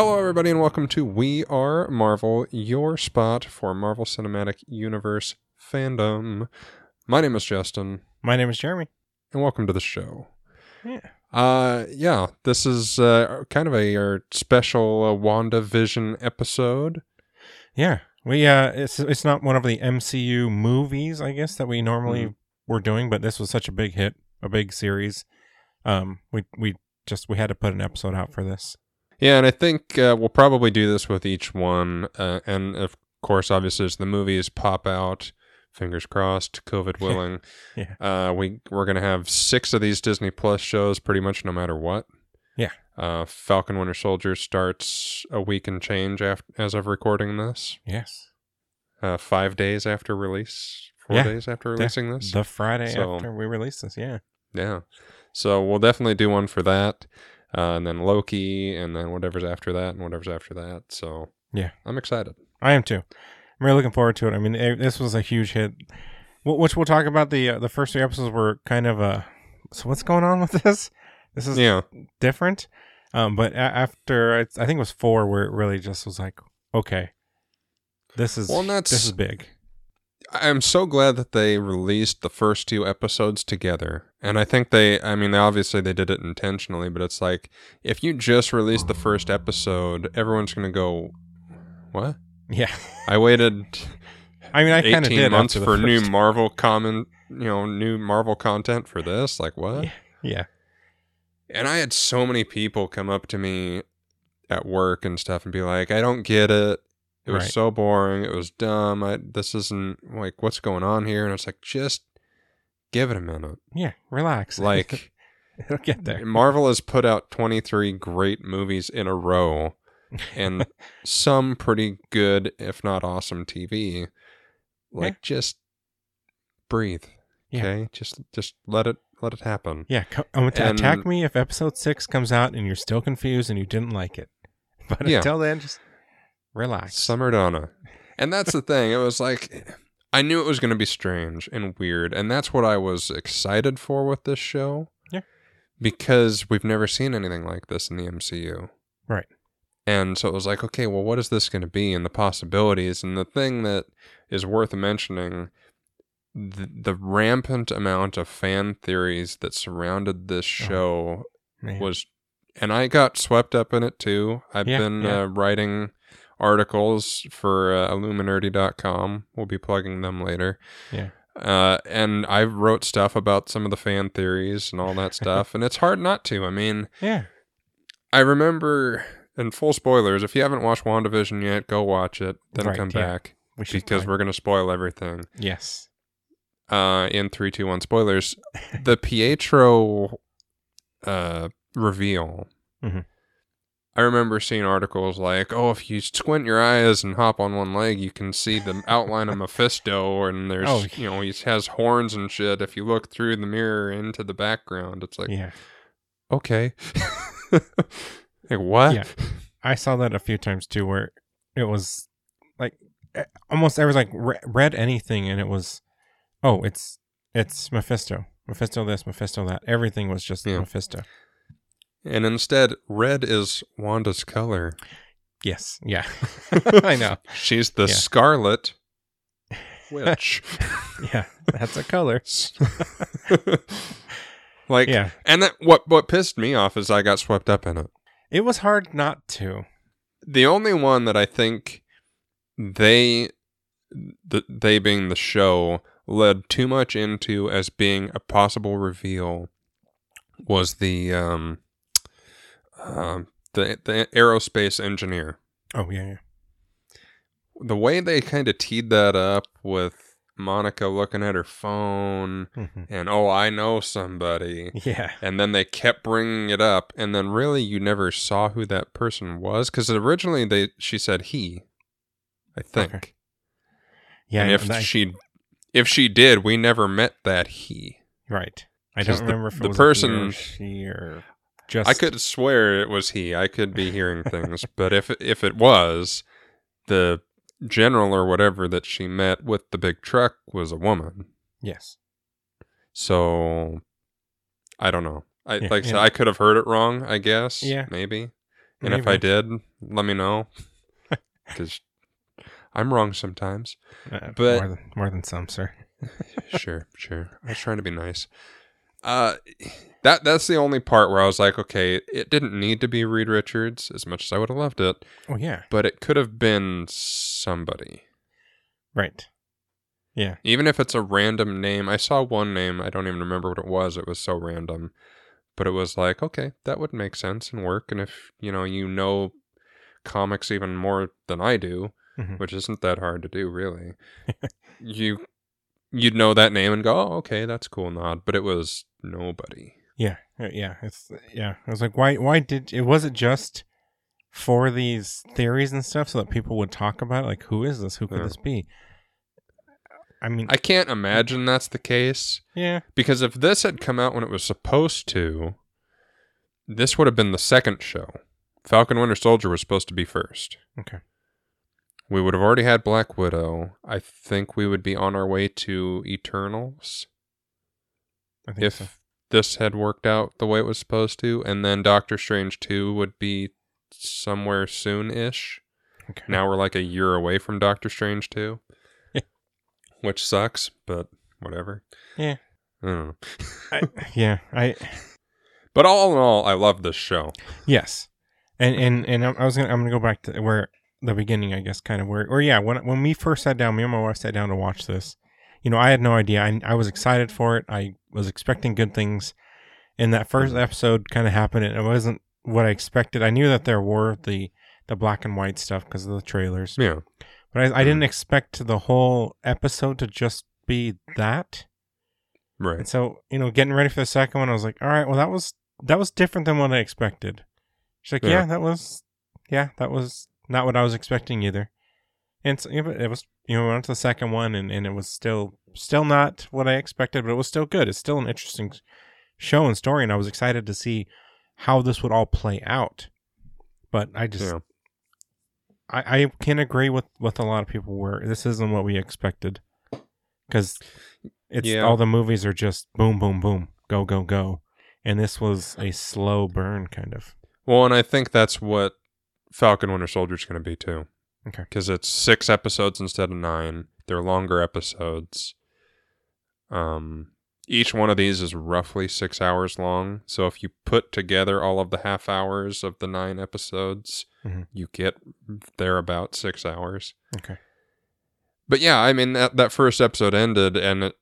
Hello, everybody, and welcome to We Are Marvel, your spot for Marvel Cinematic Universe fandom. My name is Justin, My name is Jeremy. and welcome to the show. Yeah. Uh, yeah, this is uh, kind of a our special uh, WandaVision episode. Yeah. We uh it's it's not one of the MCU movies, I guess, that we normally Mhm. were doing, but this was such a big hit, a big series. Um we we just we had to put an episode out for this. Yeah, and I think uh, we'll probably do this with each one. Uh, and of course, obviously, as the movies pop out, fingers crossed, COVID willing, Yeah. uh, we we're gonna have six of these Disney Plus shows, pretty much no matter what. Yeah. Uh, Falcon Winter Soldier starts a week and change after, as of recording this. Yes. Uh, five days after release, four Yeah, days after releasing this. The Friday So- after we release this, yeah. Yeah. So we'll definitely do one for that. Uh, and then Loki, and then whatever's after that, and whatever's after that. So Yeah. I'm excited. I am too. I'm really looking forward to it. I mean, eh, this was a huge hit. Wh- Which we'll talk about. The uh, the first three episodes were kind of uh so what's going on with this? This is Yeah. different. Um, but a- after I I think it was four where it really just was like, okay, this is Well, that's- this is big. I'm so glad that they released the first two episodes together. And I think they, I mean, they obviously they did it intentionally, but it's like if you just release the first episode, everyone's going to go, What? Yeah, I waited I mean, I kind of did months for new Marvel common, you know, new Marvel content for this. Like, what? Yeah. Yeah, And I had so many people come up to me at work and stuff and be like, I don't get it. It was Right. so boring. It was dumb. I, this isn't like what's going on here. And it's like, just give it a minute. yeah. Relax. Like, it'll get there. Marvel has put out 23 great movies in a row and some pretty good, if not awesome TV. Like, Yeah. just breathe. Yeah. Okay. Just, just let it, let it happen. Yeah, co- um, to And- attack me if episode six comes out and you're still confused and you didn't like it. But Yeah. until then, just relax. Summer Donna. And that's the thing. It was like I knew it was going to be strange and weird, and that's what I was excited for with this show. Yeah. Because we've never seen anything like this in the MCU. Right. And so it was like, okay, well, what is this going to be and the possibilities? And the thing that is worth mentioning the, the rampant amount of fan theories that surrounded this show Man. was and I got swept up in it too. I've Yeah, been yeah. Uh, writing articles for uh, illuminerdi.com. We'll be plugging them later. Yeah. Uh, and I wrote stuff about some of the fan theories and all that stuff, and it's hard not to. I mean, yeah, I remember, and full spoilers, if you haven't watched WandaVision yet, go watch it, then Right, come yeah. back we because probably- we're going to spoil everything. yes, Uh, in three, two, one spoilers, the Pietro uh, reveal. Mhm. I remember seeing articles like, "Oh, if you squint your eyes and hop on one leg, you can see the outline of Mephisto, and there's, Oh. you know, he has horns and shit. If you look through the mirror into the background, it's like, yeah. okay, like what? Yeah. I saw that a few times too, where it was like almost everyone's like re- read anything, and it was, oh, it's it's Mephisto, Mephisto this, Mephisto that. Everything was just Yeah. Mephisto. And instead, red is Wanda's color. Yes, yeah, I know. She's the Yeah. Scarlet Witch. Yeah, that's a color. like, Yeah, and that what what pissed me off is I got swept up in it. it was hard not to. The only one that I think they, the, they being the show, led too much into as being a possible reveal was the um, um the the aerospace engineer. Oh yeah, yeah. The way they kind of teed that up with Monica looking at her phone Mhm. and oh, I know somebody. Yeah, and then they kept bringing it up and then really you never saw who that person was because originally they she said he i think Okay. yeah. and if and I- she if she did we never met that he right, I don't the- remember if the a or person- she or just. i could swear it was he i could be hearing things but if if it was the general or whatever that she met with the big truck was a woman Yes. so i don't know i Yeah, like I said, yeah. i could have heard it wrong i guess Yeah. maybe And if I did, let me know. Because I'm wrong sometimes. Uh, but- more than, more than some, sir. sure, sure. I was trying to be nice. Uh, that that's the only part where I was like, okay, it didn't need to be Reed Richards as much as I would have loved it, Oh yeah, but it could have been somebody. right. Yeah, Even if it's a random name. I saw one name, I don't even remember what it was. It was so random. But it was like, okay, that would make sense and work. And if, you know, you know comics even more than I do, Mhm. which isn't that hard to do really, you you'd know that name and go, oh, okay, that's cool nod. But it was nobody. yeah, uh, yeah. It's yeah. I was like, why? Why did it? Was it just for these theories and stuff, so that people would talk about it? Like, who is this? Who could Yeah. this be? I mean, I can't imagine that's the case. yeah, Because if this had come out when it was supposed to, this would have been the second show. Falcon Winter Soldier was supposed to be first. okay, We would have already had Black Widow. I think we would be on our way to Eternals I think if so. this had worked out the way it was supposed to. And then Doctor Strange 2 would be somewhere soon ish. Okay. Now we're like a year away from Doctor Strange 2, Yeah. which sucks, but whatever. Yeah. I don't know. I, yeah, I But all in all, I love this show. Yes, and and and I was gonna I'm gonna go back to where the beginning, I guess, kind of where or yeah, when when we first sat down, me and my wife sat down to watch this. You know, I had no idea. I I was excited for it. I was expecting good things, and that first mm-hmm. episode kind of happened, and it wasn't what I expected. I knew that there were the the black and white stuff because of the trailers, Yeah. but I, I didn't mm-hmm. expect the whole episode to just be that. Right. And so, you know, getting ready for the second one, I was like, all right, well, that was that was different than what I expected. She's like, yeah, Yeah. that was, yeah, that was not what I was expecting either. And so, it was, you know, we went to the second one, and, and it was still still not what I expected, but it was still good. It's still an interesting show and story, and I was excited to see how this would all play out. But I just, Yeah. I, I can agree with with a lot of people where this isn't what we expected because it's Yeah. all the movies are just boom boom boom go go go and this was a slow burn kind of Well, and I think that's what Falcon Winter Soldier is going to be too. Okay. Because it's six episodes instead of nine. They're longer episodes. Um, each one of these is roughly six hours long. So if you put together all of the half hours of the nine episodes, Mhm. you get there about six hours. okay But yeah, I mean that that first episode ended, and it,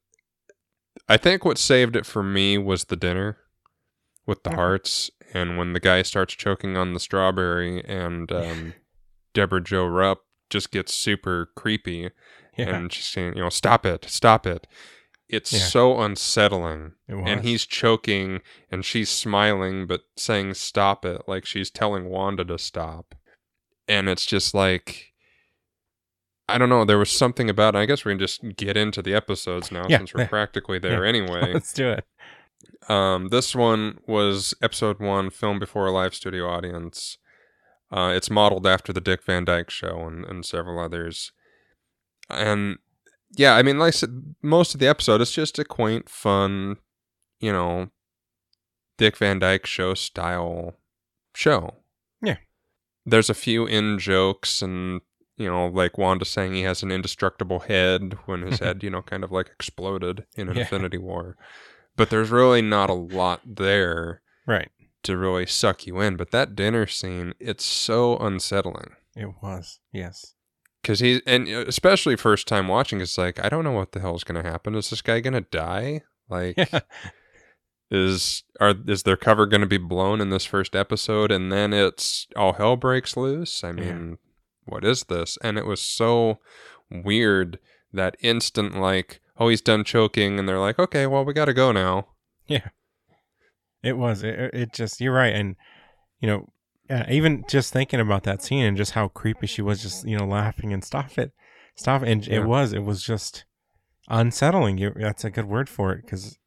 I think what saved it for me was the dinner with the Okay. hearts, and when the guy starts choking on the strawberry, and um, Debra Jo Rupp just gets super creepy, yeah and she's saying, you know, stop it, stop it. It's Yeah. so unsettling, it and he's choking, and she's smiling but saying stop it, like she's telling Wanda to stop, and it's just like. I don't know. There was something about it. I guess we can just get into the episodes now Yeah, since we're practically there anyway. let's do it Um, this one was episode one, filmed before a live studio audience. Uh, it's modeled after the Dick Van Dyke Show and, and several others. And yeah, I mean, like I said, most of the episode is just a quaint, fun, you know, Dick Van Dyke Show style show. Yeah. There's a few in jokes and you know, like Wanda saying he has an indestructible head when his head, you know, kind of like exploded in Yeah. Infinity War. But there's really not a lot there right to really suck you in. But that dinner scene, it's so unsettling. it was yes Because he, and uh, especially first time watching, it's like, I don't know what the hell is going to happen. Is this guy going to die? Like, yeah is are is their cover going to be blown in this first episode and then it's all hell breaks loose i mean what is this and it was so weird that instant like oh he's done choking and they're like okay well we got to go now yeah it was it, it- just you're right and you know uh, even just thinking about that scene and just how creepy she was just you know laughing and stop it stop it. and Yeah. it was it was just unsettling you that's a good word for it because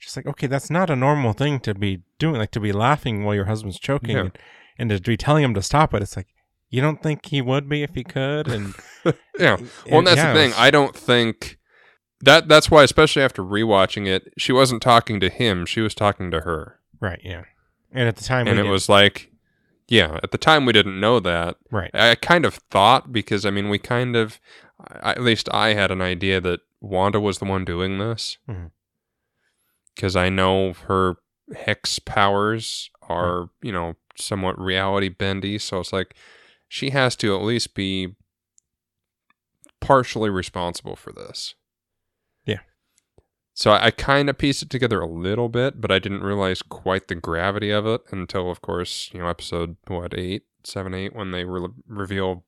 just like okay that's not a normal thing to be doing like to be laughing while your husband's choking Yeah. and, and to be telling him to stop it it's like you don't think he would be if he could and yeah well and that's yeah, the thing was- i don't think that that's why especially after rewatching it she wasn't talking to him she was talking to her right yeah and at the time and it didn't- was like Yeah, at the time we didn't know that. Right. I kind of thought because I mean we kind of, at least I had an idea that Wanda was the one doing this mm-hmm. because I know her hex powers are you know somewhat reality bendy, so it's like she has to at least be partially responsible for this. So I, I kind of pieced it together a little bit, but I didn't realize quite the gravity of it until, of course, you know, episode what eight, seven, eight, when they re- reveal,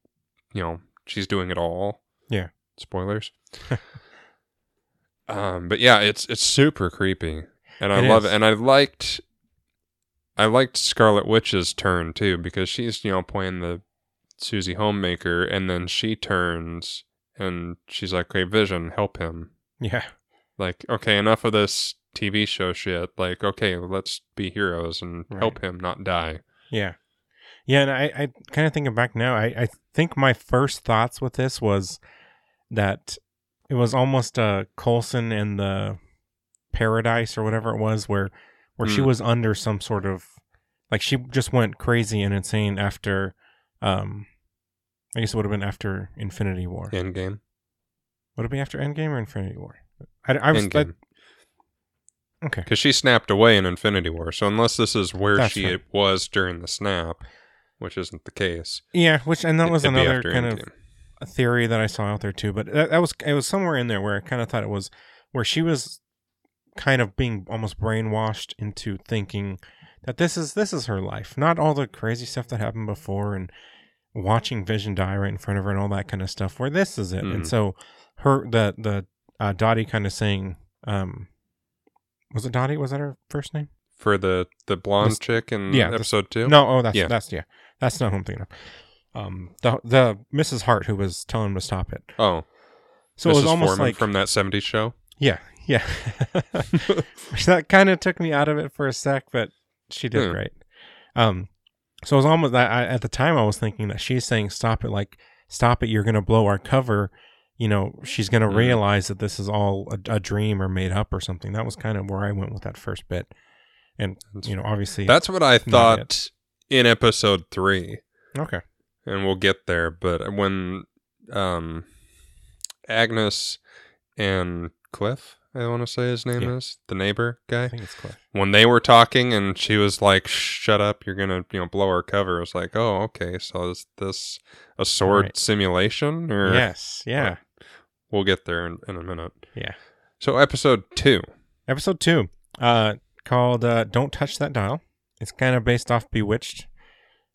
you know, she's doing it all. Yeah. Spoilers. um, but yeah, it's it's super creepy, and I It love is. it. And I liked, I liked Scarlet Witch's turn too because she's you know playing the Susie Homemaker, and then she turns and she's like, "Okay, Vision, help him." Yeah. Like, okay, enough of this TV show shit. Like, okay, let's be heroes and Right. help him not die. Yeah. Yeah, and I, I kind of thinking back now, I, I think my first thoughts with this was that it was almost uh Coulson and the paradise or whatever it was where where she Hmm. was under some sort of like she just went crazy and insane after um I guess it would have been after Infinity War. Endgame. Would it be after Endgame or Infinity War? I, I was Endgame. okay. Because she snapped away in Infinity War. So unless this is where That's she right. was during the snap, which isn't the case, Yeah, which and that was another kind of a theory that I saw out there too, but that, that was it was somewhere in there where I kind of thought it was where she was kind of being almost brainwashed into thinking that this is this is her life, not all the crazy stuff that happened before and watching Vision die right in front of her and all that kind of stuff. Where this is it, Mhm. and so her the the uh, Dottie kind of saying, um, was it Dottie? Was that her first name? for the the blonde This- chick in yeah, this- episode two. No, oh, that's Yeah. that's yeah, that's not who I'm thinking of. Um, the the Mrs. Hart who was telling him to stop it. Oh, So Mrs. it was almost Forman like from that '70s show. Yeah, yeah. That kind of took me out of it for a sec, but she did Hmm. great. Um, so it was almost that I, at the time I was thinking that she's saying stop it, like stop it, you're gonna blow our cover. You know, she's gonna Mhm. realize that this is all a, a dream or made up or something. That was kind of where I went with that first bit, and you know, obviously That's what I thought in episode three. okay. and we'll get there. But when um, Agnes and Cliff, I want to say his name Yeah. is the neighbor I guy, think it's Cliff. when they were talking and she was like, "Shut up! You're gonna you know blow our cover." I was like, "Oh, okay. So is this a sword Right. simulation?" Or Yes, yeah, we'll get there in, in a minute. yeah. So episode two. Episode two, uh, called uh, "Don't Touch That Dial." It's kind of based off Bewitched,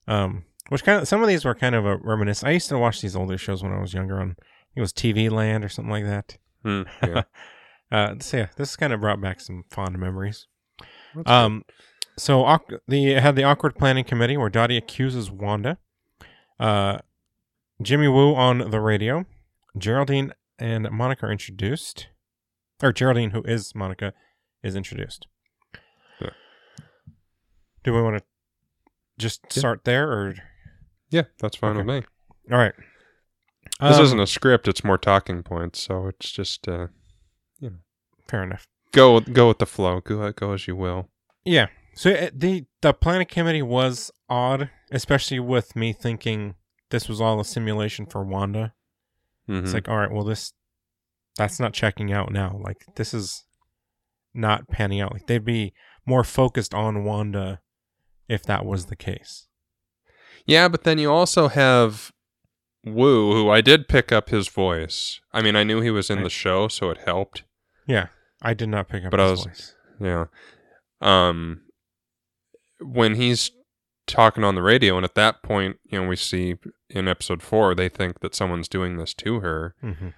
um, which kind of some of these were kind of a reminiscence. I used to watch these older shows when I was younger. On I think it was TV Land or something like that. Hmm, yeah. Uh, so yeah, this kind of brought back some fond memories. That's Um, so awk- the had the awkward planning committee where Dottie accuses Wanda, uh, Jimmy Woo on the radio, Geraldine and Monica are introduced, or Geraldine, who is Monica, is introduced. Yeah. Do we want to just Yeah. start there, or yeah, that's fine with me. all right? This Um, isn't a script; it's more talking points. So it's just uh, you know, fair enough. go go with the flow. Go go as you will. Yeah. So uh, the the planet committee was odd, especially with me thinking this was all a simulation for Wanda. Mhm. It's like, all right, well, this that's not checking out now. Like, this is not panning out. Like, they'd be more focused on Wanda if that was the case. Yeah, but then you also have Woo, who I did pick up his voice. I mean, I knew he was in Right. the show, so it helped. Yeah, I did not pick up But I was- voice. Yeah. Um, when he's talking on the radio, and at that point, you know, we see in episode four, they think that someone's doing this to her. hmm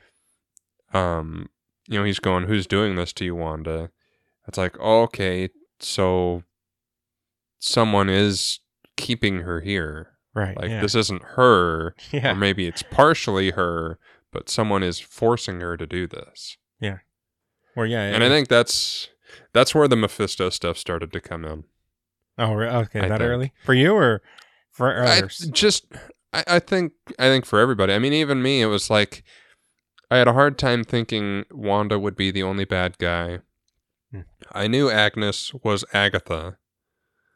Um, you know, he's going, "Who's doing this to you, Wanda?" It's like, oh, okay, so someone is keeping her here. Right. Like yeah. this isn't her. yeah. or maybe it's partially her, but someone is forcing her to do this. Yeah. Or yeah. And I think that's that's where the Mephisto stuff started to come in. Oh, okay. I that think. early for you or for I others? just I, I think I think for everybody. I mean, even me, it was like I had a hard time thinking Wanda would be the only bad guy. Hmm. I knew Agnes was Agatha.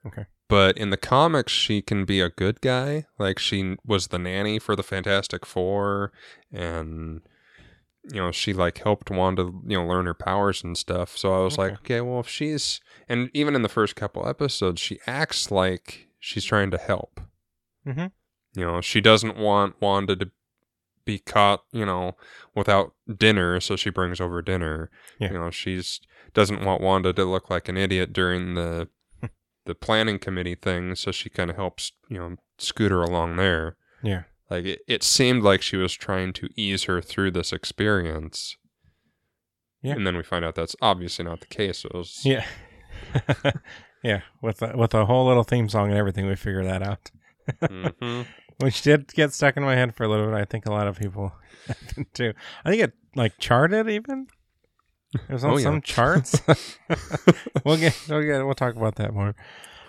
Okay. but in the comics she can be a good guy. Like she was the nanny for the Fantastic Four, and you know she like helped Wanda you know learn her powers and stuff. So I was like, okay, well if she's and even in the first couple episodes she acts like she's trying to help. Mm-hmm. You know, she doesn't want Wanda to be caught, you know, without dinner, so she brings over dinner. Yeah. You know, she's doesn't want Wanda to look like an idiot during the the planning committee thing, so she kind of helps, you know, scoot her along there. Yeah. Like it, it seemed like she was trying to ease her through this experience. Yeah. And then we find out that's obviously not the case. It was Yeah. yeah. With a, with a whole little theme song and everything, we figure that out. Mhm. Which did get stuck in my head for a little bit. I think a lot of people did too. I think it like charted even. It was on Oh, yeah. some charts. we'll get we'll get we'll talk about that more.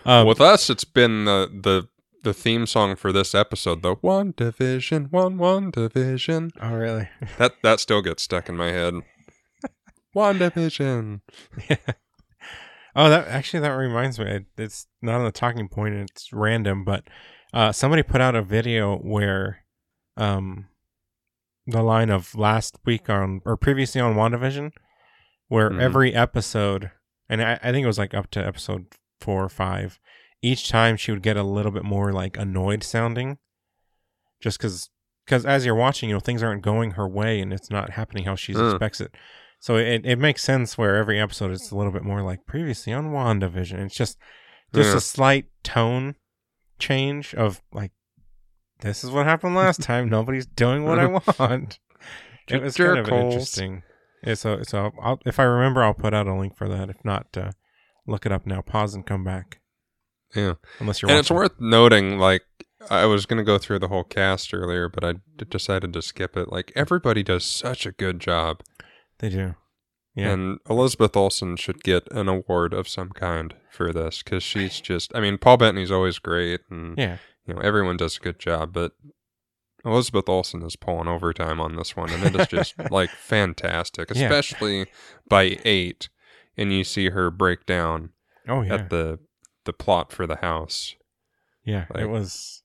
Um, With us, it's been the the the theme song for this episode, the One Division, One One Division. oh really? That that still gets stuck in my head. One Division. Oh, that actually that reminds me. It's not on the talking point. It's random, but uh, somebody put out a video where, um, the line of last week on or previously on WandaVision, where Mhm. every episode, and I, I think it was like up to episode four or five, each time she would get a little bit more like annoyed sounding, just because because as you're watching, you know things aren't going her way and it's not happening how she Mm. expects it. So it, it makes sense where every episode is a little bit more like previously on WandaVision. It's just just Yeah. a slight tone change of like this is what happened last time. Nobody's doing what I want. it was kind of Jerkholes. interesting. Yeah, so so I'll, if I remember, I'll put out a link for that. If not, uh, look it up now. Pause and come back. Yeah. Unless you're And it's worth noting, like, I was going to go through the whole cast earlier, but I d- decided to skip it. Like, everybody does such a good job. They do. Yeah. And Elizabeth Olsen should get an award of some kind for this because she's just, I mean, Paul Bettany's always great and, Yeah. you know, everyone does a good job, but Elizabeth Olsen is pulling overtime on this one and it is just like fantastic, Yeah. especially by eight and you see her break down Oh yeah. at the the plot for the house. yeah. like, it was.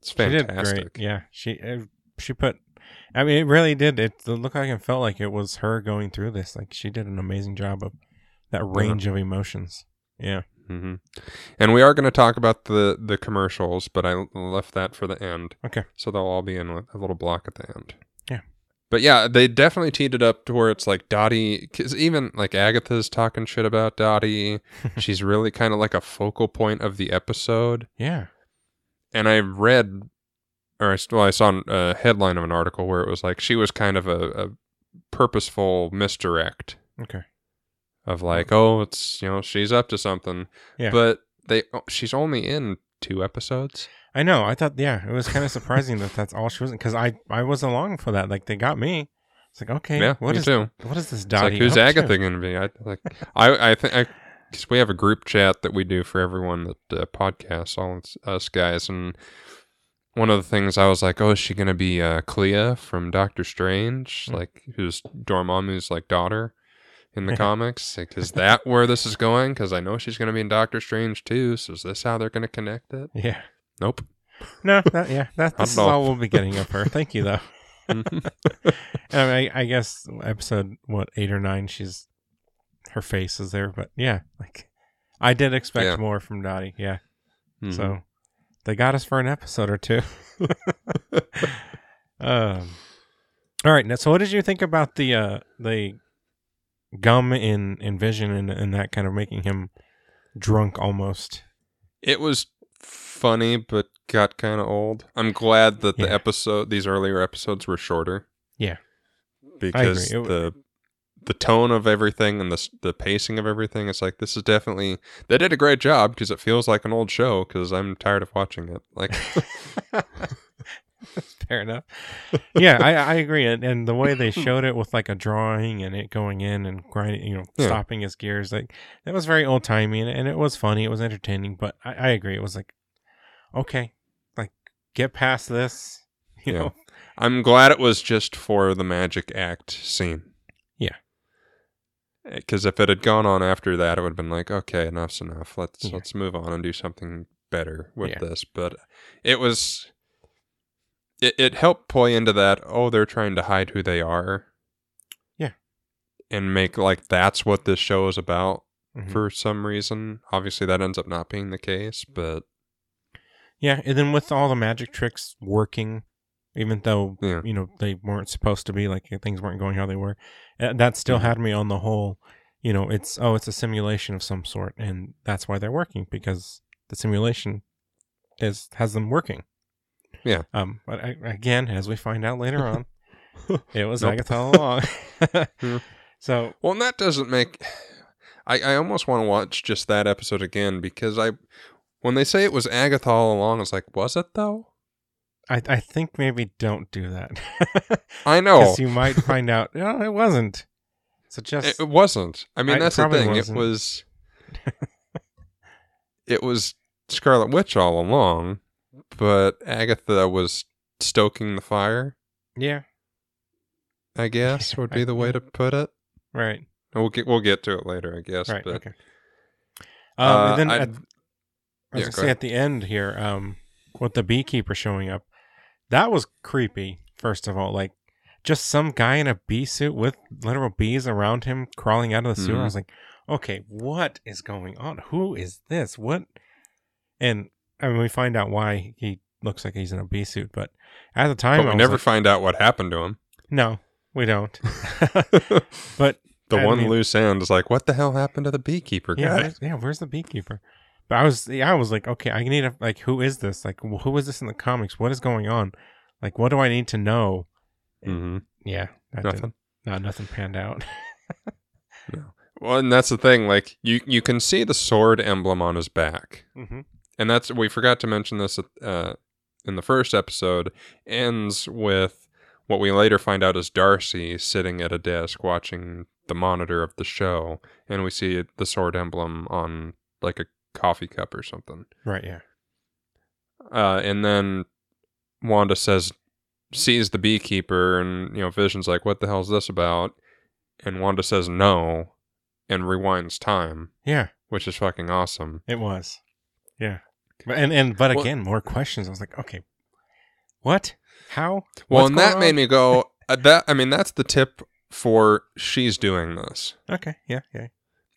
It's She did fantastic. great. Yeah. She uh, she put. I mean, it really did. It looked like it felt like it was her going through this. Like she did an amazing job of that range of emotions. Yeah. hmm And we are going to talk about the the commercials, but I left that for the end. Okay. So they'll all be in a little block at the end. But yeah, they definitely teed it up to where it's like Dottie, because even like Agatha's talking shit about Dottie. She's really kind of like a focal point of the episode. Yeah. And I read, or I, well, I saw a headline of an article where it was like she was kind of a, a purposeful misdirect Okay. of like, oh, it's you know she's up to something. Yeah. But they she's only in two episodes. I know. I thought, yeah, it was kind of surprising that that's all she was because I I was along for that. Like they got me. It's like okay, Yeah, what me is too. what is this It's like who's? Agatha going to be? I like I I think I because we have a group chat that we do for everyone that uh, podcasts, all us- guys, and one of the things I was like, oh, is she going to be uh, Clea from Doctor Strange, Hmm. like who's Dormammu's like daughter in the comics? Like, is that where this is going? Because I know she's going to be in Doctor Strange too. So is this how they're going to connect it? Yeah. Nope. No. That, yeah. That this is know. all we'll be getting of her. Thank you though. And I, I guess episode what eight or nine, she's her face is there, but yeah, like I did expect Yeah. more from Dottie. Yeah. Mhm. So they got us for an episode or two. um. All right. Now, so what did you think about the uh the gum in in Vision and and that kind of making him drunk almost? It was funny, but got kind of old. I'm glad that the Yeah. episode, these earlier episodes, were shorter. Yeah. because w- the the tone of everything and the the pacing of everything, it's like this is definitely they did a great job because it feels like an old show. Because I'm tired of watching it. Like, Fair enough. Yeah, I, I agree. And, and the way they showed it with like a drawing and it going in and grinding, you know, Yeah. stopping his gears, like that was very old timey and, and it was funny. It was entertaining. But I, I agree. It was like, okay, like get past this. You Yeah. know, I'm glad it was just for the magic act scene. Yeah. Eh, because if it had gone on after that, it would have been like, okay, enough's enough. Let's Yeah. let's move on and do something better with Yeah. this. But it was, it it helped play into that. Oh, they're trying to hide who they are. Yeah. and make like that's what this show is about Mhm. for some reason. Obviously, that ends up not being the case, but Yeah, and then with all the magic tricks working, even though Yeah. you know they weren't supposed to be, like things weren't going how they were, uh, that still Mhm. had me on the whole. You know, it's oh, it's a simulation of some sort, and that's why they're working because the simulation is has them working. Yeah. Um. But I, again, as we find out later on, it was Nope. Agatha all along. Yeah. So Well, and that doesn't make. I, I almost want to watch just that episode again because I, when they say it was Agatha all along, it's like, was it though? I I think maybe don't do that I know because you might find out no, it wasn't. So just it, it wasn't. I mean, I- that's the thing. wasn't. It was. it was Scarlet Witch all along, but Agatha was stoking the fire. yeah, I guess would be the way to put it. right. We'll get we'll get to it later, I guess. Right. but okay. Um, uh, and then I- at, I was yeah, gonna go say ahead. at the end here, um, with the beekeeper showing up, that was creepy. First of all, like just some guy in a bee suit with literal bees around him crawling out of the sewer. I Mhm. was like, okay, what is going on? Who is this? What? And I mean, we find out why he looks like he's in a bee suit, but at the time, but we never like, find out what happened to him. no, we don't. but The I one mean- loose end is like, what the hell happened to the beekeeper Yeah, guy? where's, yeah. Where's the beekeeper? But I was, yeah, I was like, okay, I need a like, who is this? Like, who is this in the comics? What is going on? Like, what do I need to know? hmm Yeah, Nothing. No, nothing panned out. no. Well, and that's the thing. Like you, you can see the sword emblem on his back, mm-hmm. And that's we forgot to mention this uh, in the first episode. Ends with what we later find out is Darcy sitting at a desk watching the monitor of the show, and we see the sword emblem on like a coffee cup or something. Right. Yeah. Uh, and then Wanda says, sees the beekeeper, and you know, Vision's like, "What the hell's this about?" And Wanda says, "No," and rewinds time, Yeah. which is fucking awesome. It was. Yeah. But and and but Well- again, more questions. I was like, okay, what? How? Well, What's and that going made me go. Uh, that I mean, that's the tip for she's doing this. Okay. Yeah. Yeah.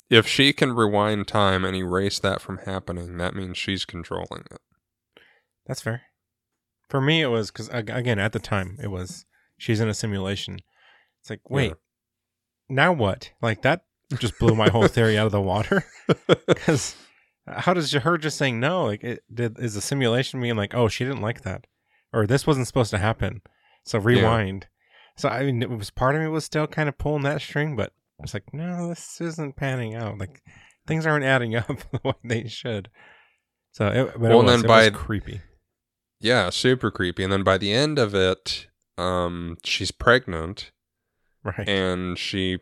If she can rewind time and erase that from happening, that means she's controlling it. That's fair. For me, it was because again, at the time, it was she's in a simulation. It's like, wait, Yeah. now what? Like that just blew my whole theory out of the water. Because how does her just saying no? Like, it did is the simulation being like, oh, she didn't like that, or this wasn't supposed to happen, so rewind. So I mean, it was part of me was still kind of pulling that string, but it's like, no, this isn't panning out. Like things aren't adding up the way they should. So, it, but Well, it was, then by- was creepy. Yeah, super creepy. And then by the end of it, um, she's pregnant. Right. and she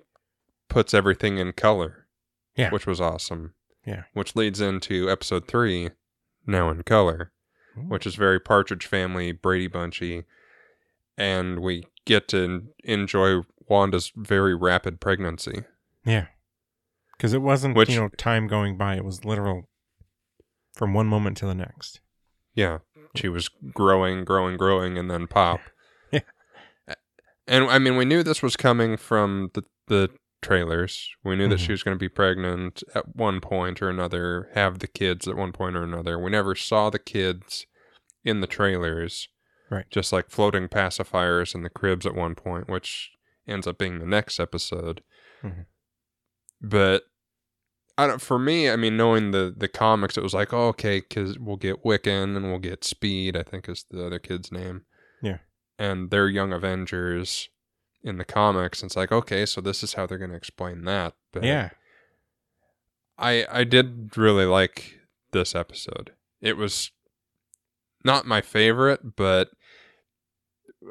puts everything in color. Yeah. Which was awesome. Yeah. Which leads into episode three, now in color, Ooh. which is very Partridge Family, Brady Bunchy. And we get to enjoy Wanda's very rapid pregnancy. Yeah. Because it wasn't, Which- you know, time going by. It was literal from one moment to the next. Yeah. She was growing, growing, growing, and then pop. Yeah. And I mean, we knew this was coming from the, the trailers. We knew that Mhm. she was going to be pregnant at one point or another, have the kids at one point or another. We never saw the kids in the trailers. Right. Just like floating pacifiers in the cribs at one point, which ends up being the next episode. Mhm. But I don't, for me, I mean, knowing the the comics, it was like, oh, okay, because we'll get Wiccan and we'll get Speed, I think is the other kid's name. Yeah. And they're Young Avengers in the comics. And it's like, okay, so this is how they're going to explain that. But Yeah. I I did really like this episode. It was not my favorite, but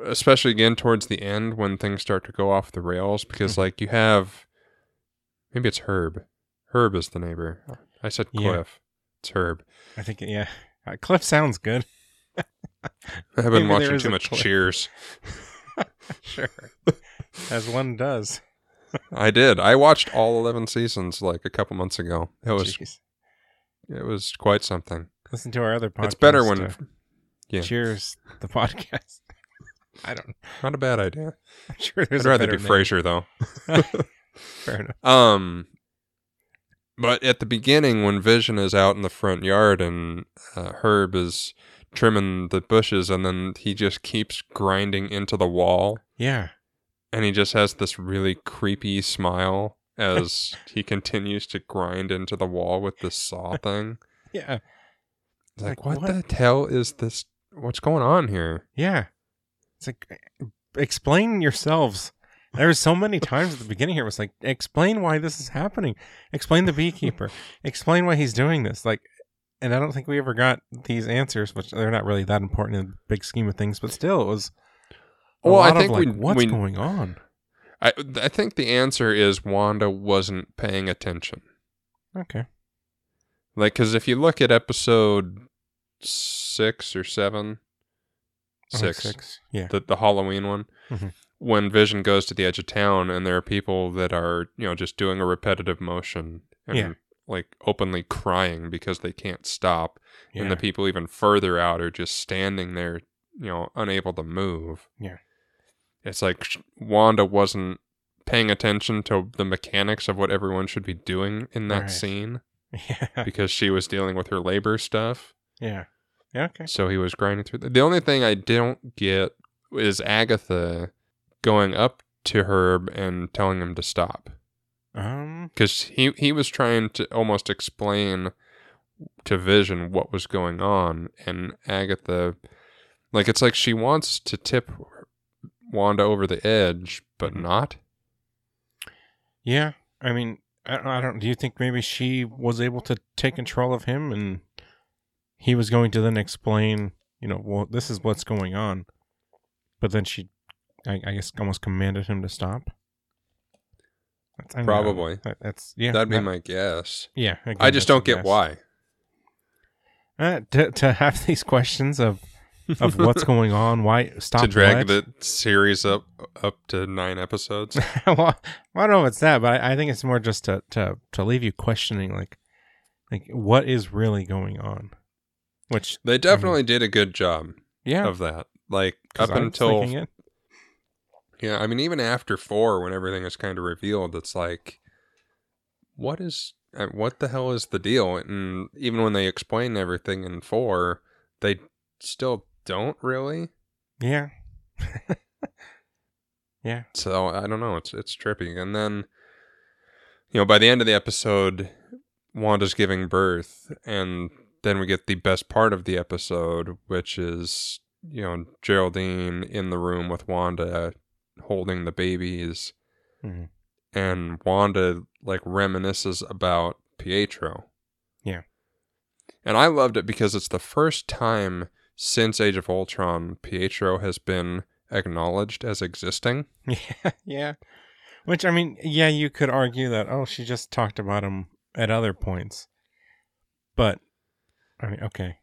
especially again towards the end when things start to go off the rails because Mhm. like you have maybe it's Herb. Herb is the neighbor. I said Yeah. Cliff. It's Herb. I think, yeah. Uh, Cliff sounds good. I've been Maybe watching too much Cliff. Cheers. sure. As one does. I did. I watched all 11 seasons like a couple months ago. It was Jeez. it was quite something. Listen to our other podcast. it's better when uh, yeah. Cheers, the podcast. I don't. not a bad idea. I'm sure there's I'd rather do. Frasier though. Fair enough. Um, but at the beginning, when Vision is out in the front yard and uh, Herb is trimming the bushes, and then he just keeps grinding into the wall, Yeah. and he just has this really creepy smile as he continues to grind into the wall with this saw thing. Yeah. It's like, Like, what, what? the hell is this? What's going on here? Yeah. It's like explain yourselves. There was so many times at the beginning here it was like explain why this is happening. Explain the beekeeper. explain why he's doing this. Like and I don't think we ever got these answers, which they're not really that important in the big scheme of things, but still it was Well, I think like we- what's we- going on? I I think the answer is Wanda wasn't paying attention. Okay. Like, because if you look at episode six or seven, Oh, six, six. Yeah. the the Halloween one, Mhm. when Vision goes to the edge of town and there are people that are you know just doing a repetitive motion and Yeah. Like openly crying because they can't stop, yeah. and the people even further out are just standing there, you know, unable to move. Yeah. It's like Wanda wasn't paying attention to the mechanics of what everyone should be doing in that Right. scene yeah. because she was dealing with her labor stuff. Yeah. Yeah. Okay. So he was grinding through. The only thing I don't get is Agatha going up to Herb and telling him to stop Um. because he he was trying to almost explain to Vision what was going on, and Agatha, like it's like she wants to tip Wanda over the edge, but Mhm. not. Yeah, I mean, I don't, I don't. Do you think maybe she was able to take control of him, and he was going to then explain, you know, well, this is what's going on, but then she, I, I guess, almost commanded him to stop. That's, Probably. that- that's yeah. That'd be that- my guess. yeah. again, I just don't get guess. why. Uh, to to have these questions of of what's going on, why stop to drag the series up up to nine episodes. well, I don't know if it's that, but I, I think it's more just to, to to leave you questioning, like, like what is really going on. Which, They definitely did a good job yeah, of that. like up I until it. Yeah, I mean even after four, when everything is kind of revealed, it's like, what is uh, what the hell is the deal? And even when they explain everything in four, they still don't really. yeah, yeah, So I don't know. It's it's trippy. And then, you know, by the end of the episode, Wanda's giving birth, and then we get the best part of the episode, which is you know Geraldine in the room with Wanda, holding the babies, Mhm. and Wanda like reminisces about Pietro. Yeah. And I loved it because it's the first time since Age of Ultron Pietro has been acknowledged as existing. yeah, yeah. Which I mean, yeah, you could argue that oh, she just talked about him at other points, but I mean, okay,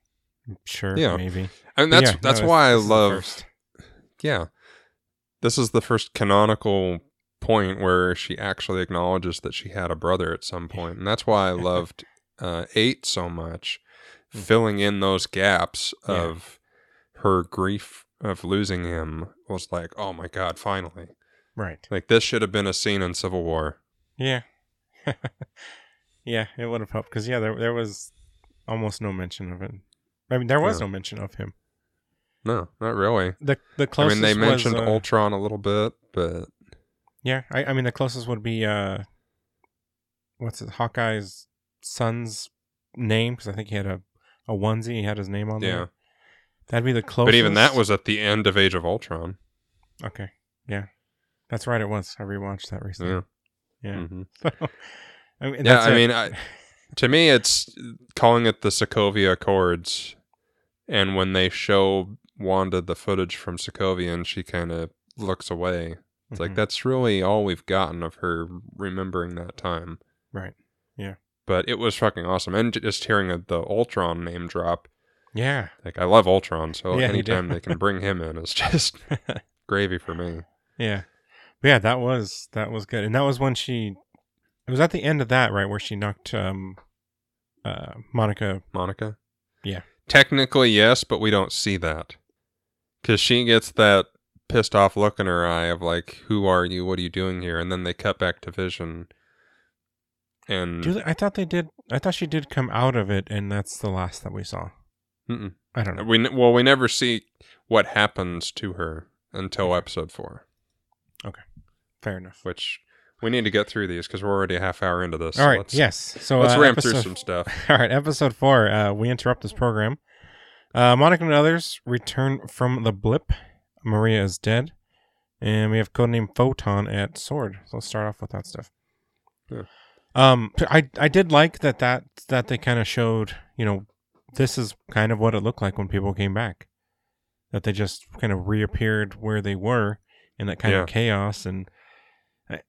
sure, Yeah. maybe. I mean that's yeah, that's this- why I love yeah. This is the first canonical point where she actually acknowledges that she had a brother at some point, and that's why I loved uh, eight so much, Mm. filling in those gaps Yeah. of her grief of losing him was like, oh my god, finally! right. Like this should have been a scene in Civil War. Yeah. yeah, it would have helped because yeah, there there was almost no mention of it. I mean, there was Yeah. no mention of him. No, not really. The the closest. I mean, they mentioned was, uh, Ultron a little bit, but Yeah, I, I mean the closest would be uh, what's it? Hawkeye's son's name because I think he had a a onesie. He had his name on yeah. there. That'd be the closest. But even that was at the end of Age of Ultron. okay. Yeah, that's right. It was. I rewatched that recently. Yeah. Yeah. hmm So, I mean, Yeah, I it. mean, I, to me, it's calling it the Sokovia Accords, and when they show Wanda the footage from Sokovia, and she kind of looks away. It's like Mhm. that's really all we've gotten of her remembering that time. right. Yeah. But it was fucking awesome, and just hearing the Ultron name drop. Yeah. Like I love Ultron, so Yeah, anytime they can bring him in is just gravy for me. Yeah. But yeah, that was that was good, and that was when she. It was at the end of that, right, where she knocked um, uh, Monica. Monica. Yeah. Technically, yes, but we don't see that because she gets that pissed off look in her eye of like, "Who are you? What are you doing here?" And then they cut back to Vision, and Do they, I thought they did. I thought she did come out of it, and that's the last that we saw. Mm-mm. I don't know. we n- well, we never see what happens to her until episode four, Okay, Fair enough. which we need to get through these because we're already a half hour into this. All right. let's, yes. So let's uh, ram through some stuff. All right, episode four. Uh, we interrupt this program. Uh, Monica and others return from the blip. Maria is dead, and we have codename Photon at Sword. So let's start off with that stuff. Yeah. Um, I I did like that that that they kind of showed. You know, this is kind of what it looked like when people came back. That they just kind of reappeared where they were in that kind Yeah. of chaos and. I-